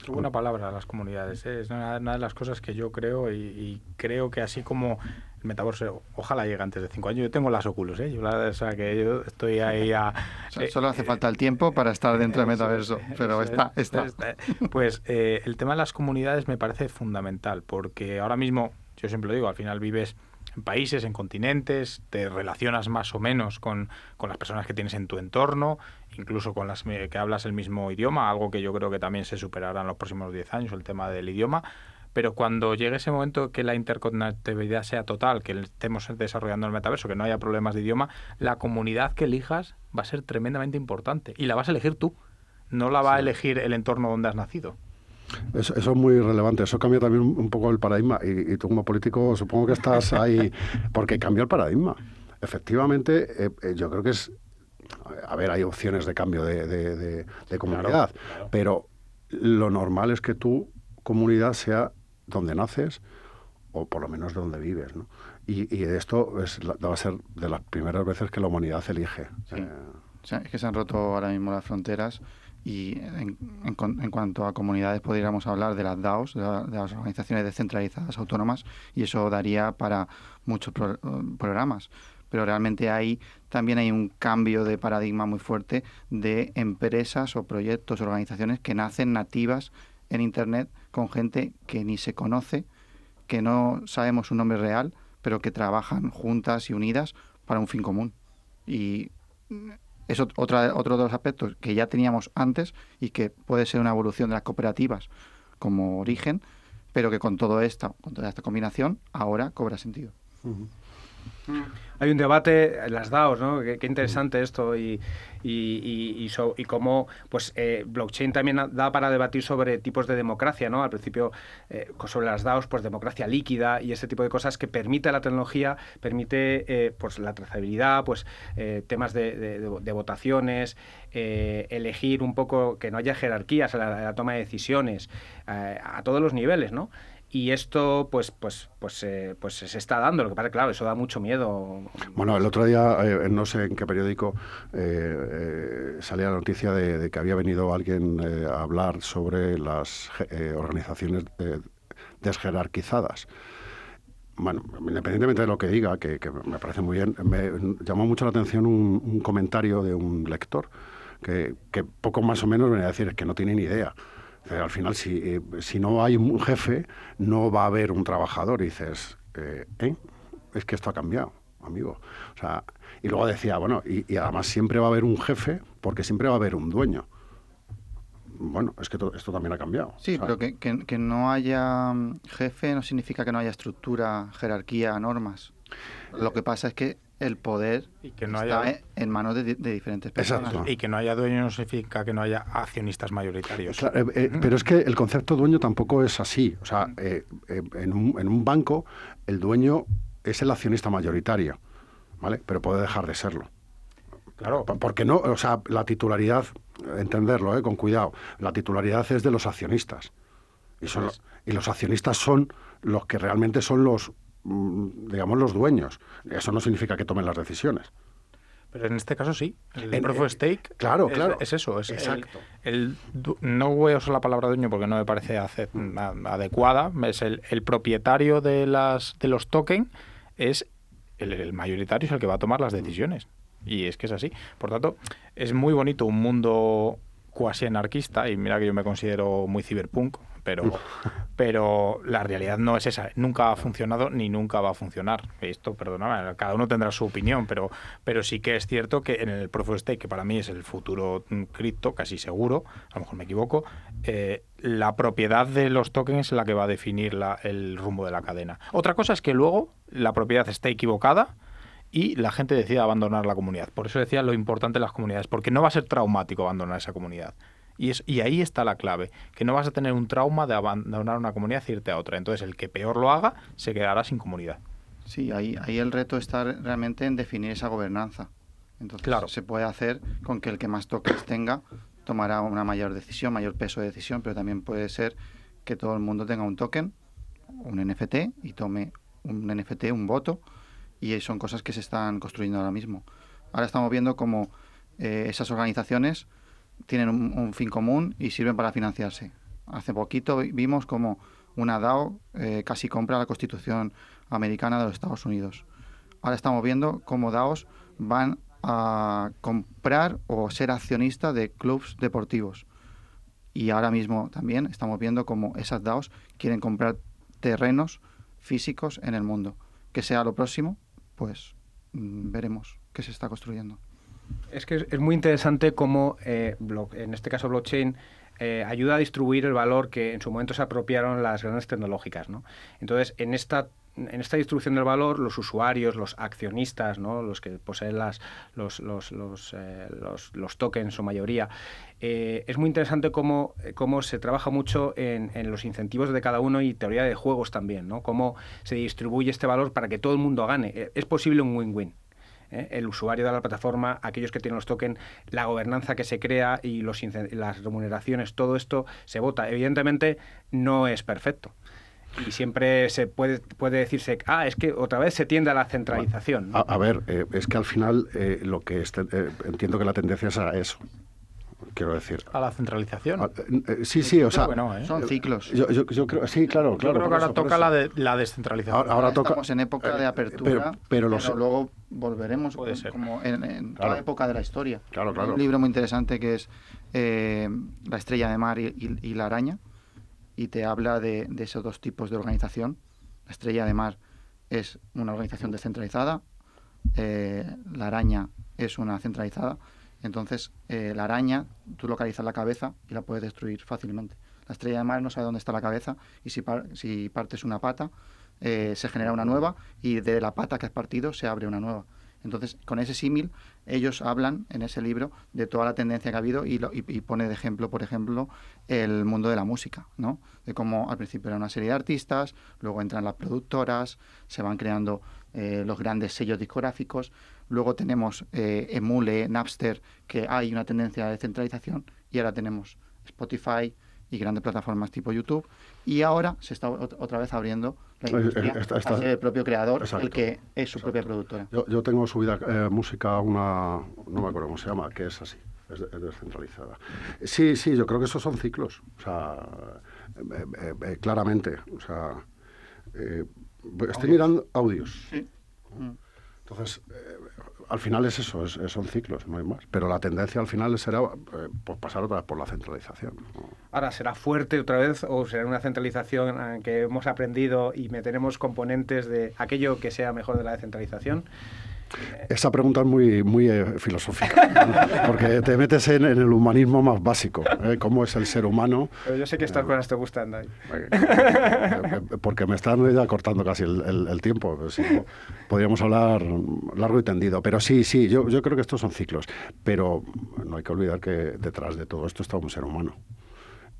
Una palabra, las comunidades. ¿eh? Es una, de las cosas que yo creo y, creo que así como el metaverso, ojalá llegue antes de cinco años. Yo tengo las óculos, ¿eh? Yo, o sea, que yo estoy ahí a... Eh, solo hace falta el tiempo para estar dentro del metaverso, pero está, está. Pues eh, el tema de las comunidades me parece fundamental, porque ahora mismo, yo siempre lo digo, al final vives en países, en continentes, te relacionas más o menos con, con, las personas que tienes en tu entorno, incluso con las que hablas el mismo idioma, algo que yo creo que también se superará en los próximos 10 años, el tema del idioma. Pero cuando llegue ese momento que la interconectividad sea total, que estemos desarrollando el metaverso, que no haya problemas de idioma, la comunidad que elijas va a ser tremendamente importante y la vas a elegir tú, no la va a elegir el entorno donde has nacido. Eso, es muy relevante. Eso cambia también un, poco el paradigma. Y, tú como político supongo que estás ahí porque cambió el paradigma. Efectivamente, eh, eh, yo creo que es... A ver, hay opciones de cambio de, comunidad, pero lo normal es que tu comunidad sea donde naces o por lo menos donde vives. ¿no? Y, y esto es, va a ser de las primeras veces que la humanidad elige. Eh, es que se han roto ahora mismo las fronteras y en, en, cuanto a comunidades, podríamos hablar de las DAOs, de, las organizaciones descentralizadas autónomas, y eso daría para muchos programas. Pero realmente ahí también hay un cambio de paradigma muy fuerte de empresas o proyectos, organizaciones que nacen nativas en Internet con gente que ni se conoce, que no sabemos su nombre real, pero que trabajan juntas y unidas para un fin común. Y es otra, otro de los aspectos que ya teníamos antes y que puede ser una evolución de las cooperativas como origen, pero que con todo esta, con toda esta combinación ahora cobra sentido. Hay un debate en las DAOs, ¿no? Qué, interesante esto y, y, y, cómo pues, eh, blockchain también da para debatir sobre tipos de democracia, ¿no? Al principio, eh, sobre las DAOs, pues democracia líquida y ese tipo de cosas que permite la tecnología, permite eh, pues la trazabilidad, pues temas de, votaciones, elegir un poco que no haya jerarquías en la, toma de decisiones a todos los niveles, ¿no? Y esto pues pues pues eh, pues se está dando. Lo que pasa claro eso da mucho miedo. Bueno el otro día eh, no sé en qué periódico eh, salía la noticia de, que había venido alguien a hablar sobre las organizaciones desjerarquizadas. Bueno, independientemente de lo que diga, que, me parece muy bien, me llamó mucho la atención un, comentario de un lector que, que, poco más o menos venía a decir es que no tiene ni idea al final, si, eh, si, no hay un jefe, no va a haber un trabajador. Y dices, eh, ¿eh? es que esto ha cambiado, amigo. O sea, y luego decía, bueno, y, además siempre va a haber un jefe porque siempre va a haber un dueño. Bueno, es que esto también ha cambiado. Sí, pero que, que, no haya mm, jefe no significa que no haya estructura, jerarquía, normas. Lo que pasa es que el poder y que no está haya... en manos de, diferentes personas. Y que no haya dueño no significa que no haya accionistas mayoritarios. Eh, eh, pero es que el concepto dueño tampoco es así. O sea, eh, en, un, en, un, banco el dueño es el accionista mayoritario, ¿vale? Pero puede dejar de serlo. Claro. Porque no, o sea, la titularidad, entenderlo, con cuidado, la titularidad es de los accionistas. Y, son, y los accionistas son los que realmente son los digamos, los dueños. Eso no significa que tomen las decisiones. Pero en este caso sí. El proof of stake claro, claro. es eso. Es Exacto. El, no voy a usar la palabra dueño porque no me parece adecuada. Es el, propietario de, las, de los tokens, es el, mayoritario, es el que va a tomar las decisiones. Y es que es así. Por tanto, es muy bonito un mundo cuasi anarquista, y mira que yo me considero muy ciberpunk, pero, pero la realidad no es esa. Nunca ha funcionado ni nunca va a funcionar. Esto, perdóname, cada uno tendrá su opinión, pero, pero sí que es cierto que en el Proof of Stake, que para mí es el futuro cripto, casi seguro, a lo mejor me equivoco, eh, la propiedad de los tokens es la que va a definir la, el rumbo de la cadena. Otra cosa es que luego la propiedad esté equivocada y la gente decide abandonar la comunidad. Por eso decía lo importante de las comunidades, porque no va a ser traumático abandonar esa comunidad. Y, es, y ahí está la clave, que no vas a tener un trauma de abandonar una comunidad y irte a otra. Entonces el que peor lo haga se quedará sin comunidad. Sí, ahí, ahí el reto está realmente en definir esa gobernanza. Entonces claro. se puede hacer con que el que más tokens tenga tomará una mayor decisión, mayor peso de decisión, pero también puede ser que todo el mundo tenga un token, un NFT, y tome un NFT, un voto, y son cosas que se están construyendo ahora mismo. Ahora estamos viendo cómo eh, esas organizaciones tienen un, fin común y sirven para financiarse. Hace poquito vimos como una DAO eh, casi compra la Constitución americana de los Estados Unidos. Ahora estamos viendo cómo DAOs van a comprar o ser accionistas de clubes deportivos. Y ahora mismo también estamos viendo cómo esas DAOs quieren comprar terrenos físicos en el mundo. Que sea lo próximo, pues mm, veremos qué se está construyendo. Es que es, muy interesante cómo, eh, en este caso blockchain, eh, ayuda a distribuir el valor que en su momento se apropiaron las grandes tecnológicas. ¿no? Entonces, en esta en esta distribución del valor, los usuarios, los accionistas, ¿no? los que poseen las, los, los, los, eh, los, tokens, su mayoría, es muy interesante cómo, cómo se trabaja mucho en, en, los incentivos de cada uno y teoría de juegos también, ¿no? cómo se distribuye este valor para que todo el mundo gane. Es posible un win-win. ¿eh? el usuario de la plataforma, aquellos que tienen los tokens, la gobernanza que se crea y los, las remuneraciones, todo esto se vota. Evidentemente no es perfecto y siempre se puede, puede decirse, ah, es que otra vez se tiende a la centralización. A, ver, eh, es que al final eh, lo que entiendo que la tendencia es a eso quiero decir. A la centralización. Eh, sí, sí, o sea. ¿eh? Son ciclos. Yo, yo, creo, sí, claro, claro. Yo creo que ahora toca la, de, la descentralización. Ahora, toca, estamos en época de eh, apertura, pero, luego volveremos como en, toda época de la historia. Claro, claro. Hay un libro muy interesante que es La estrella de mar y, la araña, y te habla de, esos dos tipos de organización. La estrella de mar es una organización descentralizada, la araña es una centralizada entonces, eh, la araña, tú localizas la cabeza y la puedes destruir fácilmente. La estrella de mar no sabe dónde está la cabeza y si, si partes una pata, eh, se genera una nueva y de la pata que has partido se abre una nueva. Entonces, con ese símil, ellos hablan en ese libro de toda la tendencia que ha habido y, pone de ejemplo, por ejemplo, el mundo de la música, ¿no? De cómo al principio era una serie de artistas, luego entran las productoras, se van creando eh, los grandes sellos discográficos, luego tenemos eh, Emule, Napster, que hay una tendencia de centralización, y ahora tenemos Spotify, y grandes plataformas tipo YouTube. Y ahora se está otra vez abriendo la industria el propio creador el que es su propia productora. Yo, tengo subida eh, música una, no me acuerdo cómo se llama, que es así, es, descentralizada. Sí, sí, yo creo que esos son ciclos, o sea, eh, eh, claramente, o sea, estoy mirando audios. Sí. Entonces, al final es eso, son ciclos, no hay más. Pero la tendencia al final será eh, pues pasar otra vez por la centralización. Ahora, ¿será fuerte otra vez o será una centralización en que hemos aprendido y meteremos componentes de aquello que sea mejor de la descentralización? Esa pregunta es muy, muy eh, filosófica, porque te metes en, el humanismo más básico, ¿eh? cómo es el ser humano. Pero yo sé que estas eh, cosas te gustan, ahí. porque me están ya cortando casi el, tiempo. podríamos hablar largo y tendido, pero sí, sí, yo, yo creo que estos son ciclos, pero no hay que olvidar que detrás de todo esto está un ser humano.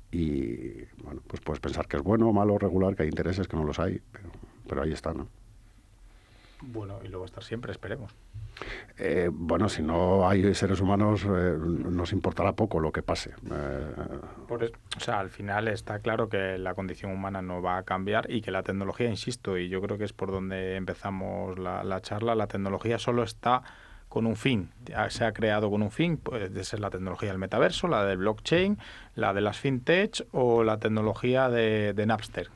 Y bueno, pues puedes pensar que es bueno, malo, regular, que hay intereses, que no los hay, pero, pero ahí está, ¿no? Bueno, y luego estar siempre, esperemos. Eh, bueno, si no hay seres humanos, eh, nos importará poco lo que pase. Eh, o sea, al final está claro que la condición humana no va a cambiar y que la tecnología, insisto, y yo creo que es por donde empezamos la, la charla, la tecnología solo está con un fin, se ha creado con un fin, puede ser la tecnología del metaverso, la del blockchain, la de las fintech o la tecnología de, de Napster,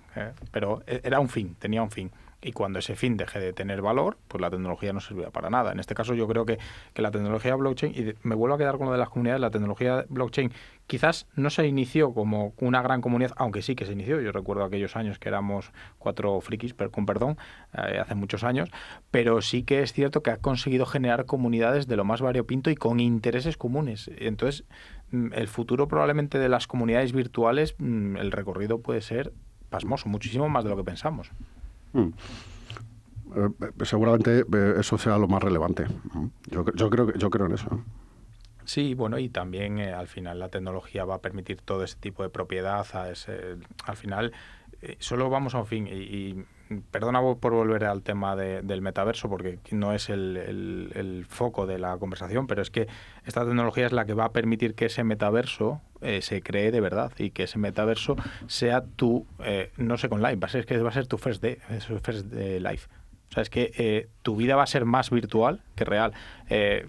pero era un fin, tenía un fin y cuando ese fin deje de tener valor, pues la tecnología no servirá para nada. En este caso yo creo que, que la tecnología blockchain, y me vuelvo a quedar con lo de las comunidades, la tecnología blockchain quizás no se inició como una gran comunidad, aunque sí que se inició, yo recuerdo aquellos años que éramos cuatro frikis, con perdón, eh, hace muchos años, pero sí que es cierto que ha conseguido generar comunidades de lo más variopinto y con intereses comunes. Entonces, mm, el futuro probablemente de las comunidades virtuales, mm, el recorrido puede ser pasmoso, muchísimo más de lo que pensamos. Mm. Eh, seguramente eh, eso sea lo más relevante. Mm. Yo, yo, creo, yo creo en eso. Sí, bueno, y también eh, al final la tecnología va a permitir todo ese tipo de propiedad. A ese, al final, solo vamos a un fin. Y, perdona por volver al tema del metaverso, porque no es el, foco de la conversación, pero es que esta tecnología es la que va a permitir que ese metaverso eh, se cree de verdad y que ese metaverso sea tu, eh, no sé con live, va a ser que va a ser tu first day, first life. O sea, es que eh, tu vida va a ser más virtual que real.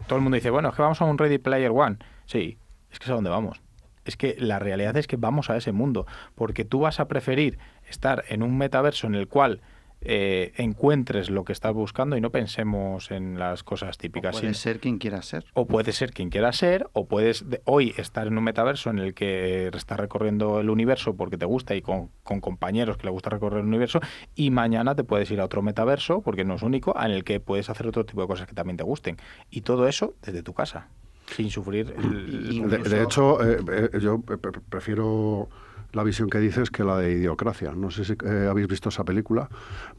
todo el mundo dice, bueno, es que vamos a un Ready Player One. Sí, es que es a dónde vamos. Es que la realidad es que vamos a ese mundo, porque tú vas a preferir estar en un metaverso en el cual eh, encuentres lo que estás buscando y no pensemos en las cosas típicas. O puede ser quien quiera ser. O puede ser quien quiera ser, o puedes hoy estar en un metaverso en el que estás recorriendo el universo porque te gusta y con, compañeros que le gusta recorrer el universo, y mañana te puedes ir a otro metaverso, porque no es único, en el que puedes hacer otro tipo de cosas que también te gusten. Y todo eso desde tu casa, sin sufrir. de, hecho, eh, eh, yo prefiero la visión que dices que la de Idiocracia. No sé si eh, habéis visto esa película,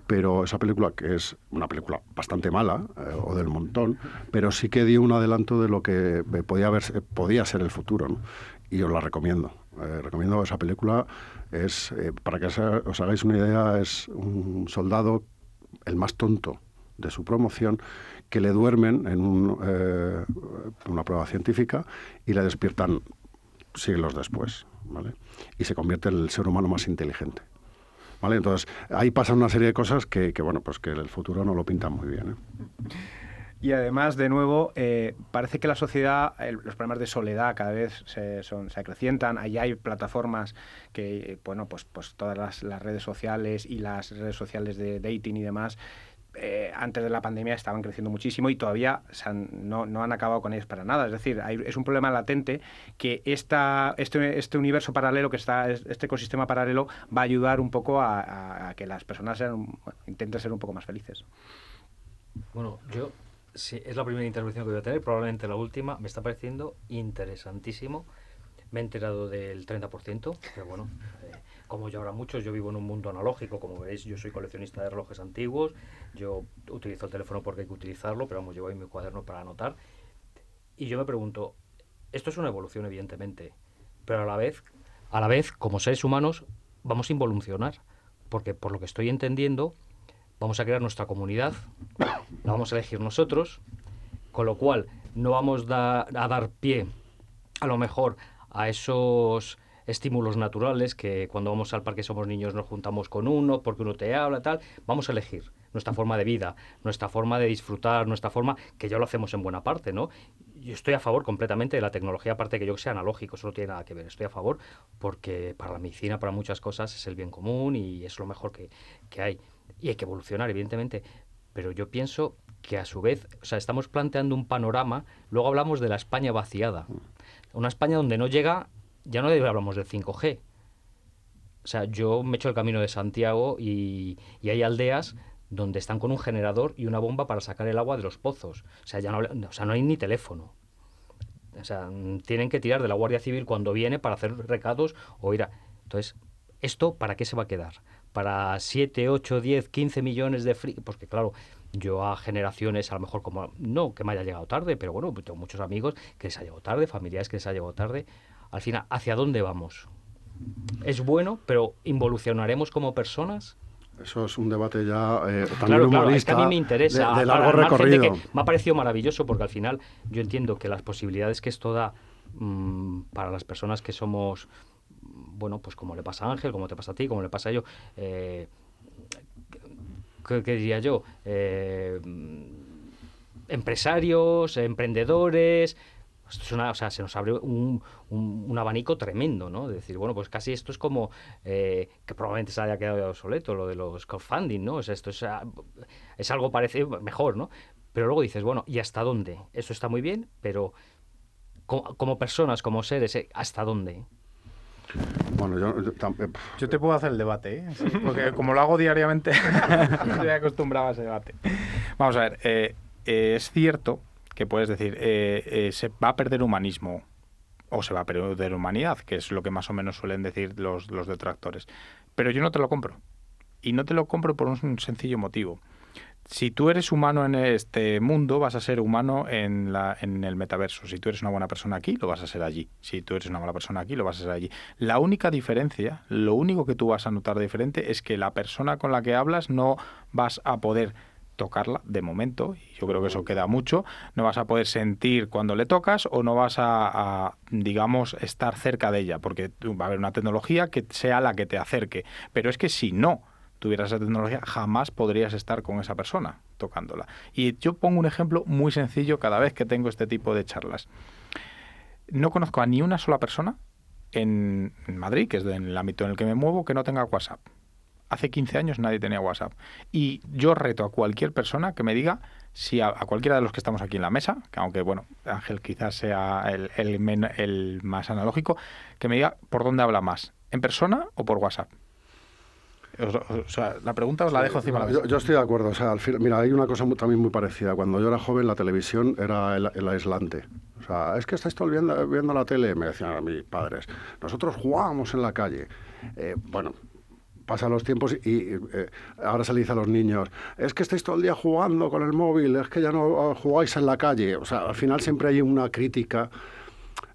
pero esa película que es una película bastante mala eh, o del montón, pero sí que dio un adelanto de lo que eh, podía, haber, podía ser el futuro. Y os la recomiendo. recomiendo esa película. Es, para que os hagáis una idea, es un soldado, el más tonto de su promoción, que le duermen en una prueba científica y le despiertan siglos después. Y se convierte en el ser humano más inteligente. ¿Vale? Entonces, ahí pasan una serie de cosas que, bueno, pues que el futuro no lo pinta muy bien. ¿eh? Y además, de nuevo, eh, parece que la sociedad, los problemas de soledad cada vez se, son, se acrecientan. Allí hay plataformas que, bueno, pues, pues todas las, redes sociales y las redes sociales de dating y demás eh, antes de la pandemia estaban creciendo muchísimo y todavía no, han acabado con ellos para nada. Es decir, es un problema latente que esta, este, este, universo paralelo, que está, este ecosistema paralelo, va a ayudar un poco a, que las personas intenten ser un poco más felices. Bueno, yo, si es la primera intervención que voy a tener, probablemente la última, me está pareciendo interesantísimo. Me he enterado del 30%, pero bueno, como yo ahora muchos, yo vivo en un mundo analógico, como veis, yo soy coleccionista de relojes antiguos, yo utilizo el teléfono porque hay que utilizarlo, pero vamos, llevo ahí mi cuaderno para anotar. Y yo me pregunto, esto es una evolución, evidentemente, pero a la vez, a la vez, como seres humanos, vamos a involucionar, porque por lo que estoy entendiendo, vamos a crear nuestra comunidad, la vamos a elegir nosotros, con lo cual no vamos a dar pie, a lo mejor, a esos estímulos naturales, que cuando vamos al parque somos niños nos juntamos con uno, porque uno te habla, tal, vamos a elegir nuestra forma de vida, nuestra forma de disfrutar, nuestra forma, que ya lo hacemos en buena parte, ¿no? Yo estoy a favor completamente de la tecnología, aparte que yo sea analógico, eso no tiene nada que ver, estoy a favor porque para la medicina, para muchas cosas es el bien común y es lo mejor que, que hay. Y hay que evolucionar, evidentemente, pero yo pienso que a su vez, o sea, estamos planteando un panorama, luego hablamos de la España vaciada, una España donde no llega, ya no hablamos del 5G. O sea, yo me echo el camino de Santiago y, hay aldeas donde están con un generador y una bomba para sacar el agua de los pozos. O sea, ya no, o sea, no hay ni teléfono. O sea, tienen que tirar de la Guardia Civil cuando viene para hacer recados o ir a... Entonces, ¿esto para qué se va a quedar? ¿Para 7, 8, 10, 15 millones de free? Porque claro, yo a generaciones, a lo mejor como, no que me haya llegado tarde, pero bueno, tengo muchos amigos que les ha llegado tarde, familiares que les ha llegado tarde. Al final, ¿hacia dónde vamos? ¿Es bueno, pero involucionaremos como personas? Eso es un debate ya eh, también claro, humanista. Claro, es que a mí me interesa. De, largo recorrido. me ha parecido maravilloso porque al final yo entiendo que las posibilidades que esto da mmm, para las personas que somos, bueno, pues como le pasa a Ángel, como te pasa a ti, como le pasa a yo, eh, ¿qué, ¿qué, diría yo? Eh, empresarios, emprendedores, esto es una, o sea, se nos abre un, un, un, abanico tremendo, ¿no? De decir, bueno, pues casi esto es como eh, que probablemente se haya quedado obsoleto, lo de los crowdfunding, ¿no? O sea, esto es, es algo parecido, mejor, ¿no? Pero luego dices, bueno, ¿y hasta dónde? Eso está muy bien, pero como, como personas, como seres, ¿hasta dónde? Bueno, yo, yo, yo, te puedo hacer el debate, ¿eh? Sí, porque como lo hago diariamente, estoy acostumbrado a ese debate. Vamos a ver, eh, eh, es cierto que puedes decir, eh, eh, se va a perder humanismo o se va a perder humanidad, que es lo que más o menos suelen decir los, los detractores. Pero yo no te lo compro. Y no te lo compro por un sencillo motivo. Si tú eres humano en este mundo, vas a ser humano en, la, en el metaverso. Si tú eres una buena persona aquí, lo vas a ser allí. Si tú eres una mala persona aquí, lo vas a ser allí. La única diferencia, lo único que tú vas a notar diferente es que la persona con la que hablas no vas a poder tocarla de momento, y yo creo que eso queda mucho, no vas a poder sentir cuando le tocas o no vas a, a, digamos, estar cerca de ella, porque va a haber una tecnología que sea la que te acerque. Pero es que si no tuvieras esa tecnología, jamás podrías estar con esa persona tocándola. Y yo pongo un ejemplo muy sencillo cada vez que tengo este tipo de charlas. No conozco a ni una sola persona en Madrid, que es en el ámbito en el que me muevo, que no tenga WhatsApp hace 15 años nadie tenía WhatsApp. Y yo reto a cualquier persona que me diga si a, a, cualquiera de los que estamos aquí en la mesa, que aunque bueno, Ángel quizás sea el, el, men, el, más analógico, que me diga por dónde habla más, en persona o por WhatsApp. O, o sea, la pregunta os la dejo encima de la mesa. Yo, yo, estoy de acuerdo. O sea, al fin, mira, hay una cosa muy, también muy parecida. Cuando yo era joven, la televisión era el, el aislante. O sea, es que estáis todo viendo, viendo la tele, me decían a mis padres. Nosotros jugábamos en la calle. Eh, bueno, pasan los tiempos y eh, ahora se le dice a los niños, es que estáis todo el día jugando con el móvil, es que ya no jugáis en la calle. O sea, al final siempre hay una crítica,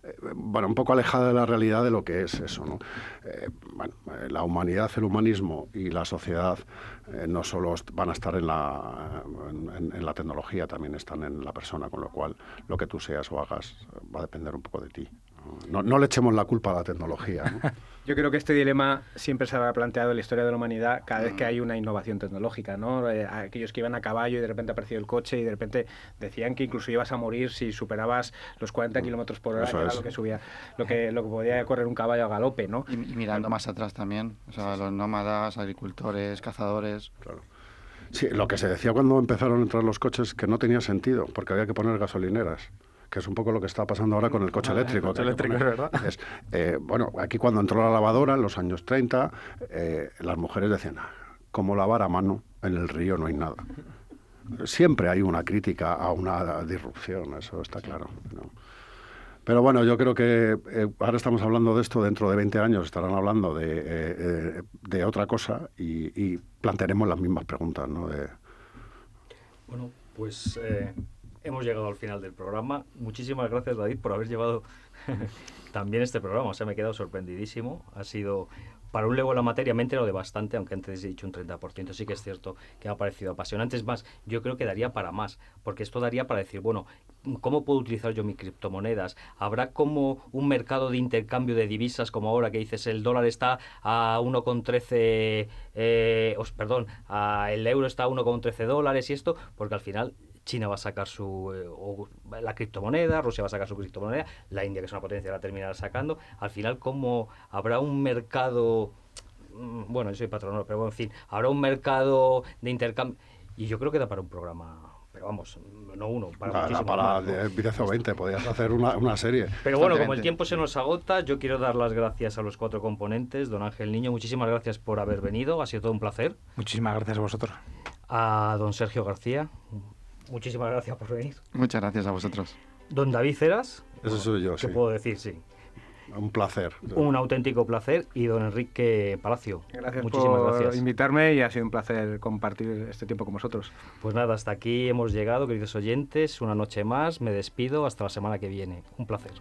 eh, bueno, un poco alejada de la realidad de lo que es eso, ¿no? Eh, la humanidad, el humanismo y la sociedad no solo van a estar en la, en, la tecnología, también están en la persona, con lo cual lo que tú seas o hagas va a depender un poco de ti. No, no, le echemos la culpa a la tecnología. ¿no? Yo creo que este dilema siempre se habrá planteado en la historia de la humanidad cada vez que hay una innovación tecnológica, ¿no? Eh, aquellos que iban a caballo y de repente apareció el coche y de repente decían que incluso ibas a morir si superabas los 40 kilómetros por hora, que era lo que subía, lo que, lo que podía correr un caballo a galope, ¿no? Y, y mirando más atrás también, o sea, los nómadas, agricultores, cazadores. Claro. Sí, lo que se decía cuando empezaron a entrar los coches que no tenía sentido, porque había que poner gasolineras que es un poco lo que está pasando ahora con el coche eléctrico. El coche eléctrico, es verdad. Es, eh, bueno, aquí cuando entró la lavadora en los años 30, eh, las mujeres decían, como lavar a mano, en el río no hay nada. Siempre hay una crítica a una disrupción, eso está claro. ¿no? Pero bueno, yo creo que eh, ahora estamos hablando de esto, dentro de 20 años estarán hablando de, eh, de otra cosa y, y, plantearemos las mismas preguntas. ¿no? De... Bueno, pues eh, hemos llegado al final del programa. Muchísimas gracias, David, por haber llevado también este programa. O sea, me he quedado sorprendidísimo. Ha sido para un lego la materia me he enterado de bastante, aunque antes he dicho un 30%, sí que es cierto que me ha parecido apasionante. Es más, yo creo que daría para más, porque esto daría para decir, bueno, ¿cómo puedo utilizar yo mis criptomonedas? ¿Habrá como un mercado de intercambio de divisas como ahora que dices el dólar está a 1,13, eh, perdón, el euro está a 1,13 dólares y esto? Porque al final China va a sacar su eh, la criptomoneda, Rusia va a sacar su criptomoneda, la India, que es una potencia, la terminará sacando. Al final, ¿cómo habrá un mercado? Mm, bueno, yo soy patrono, pero bueno, en fin, habrá un mercado de intercambio. Y yo creo que da para un programa pero vamos, no uno, para para, para 20, podrías hacer una, una, serie. Pero bueno, como el tiempo se nos agota, yo quiero dar las gracias a los cuatro componentes. Don Ángel Niño, muchísimas gracias por haber venido, ha sido todo un placer. Muchísimas gracias a vosotros. A don Sergio García, muchísimas gracias por venir. Muchas gracias a vosotros. Don David Ceras. Eso soy yo, ¿Qué puedo decir? Sí. Un placer. Un auténtico placer. Y don Enrique Palacio. Gracias Muchísimas por invitarme y ha sido un placer compartir este tiempo con vosotros. Pues nada, hasta aquí hemos llegado, queridos oyentes. Una noche más. Me despido. Hasta la semana que viene. Un placer.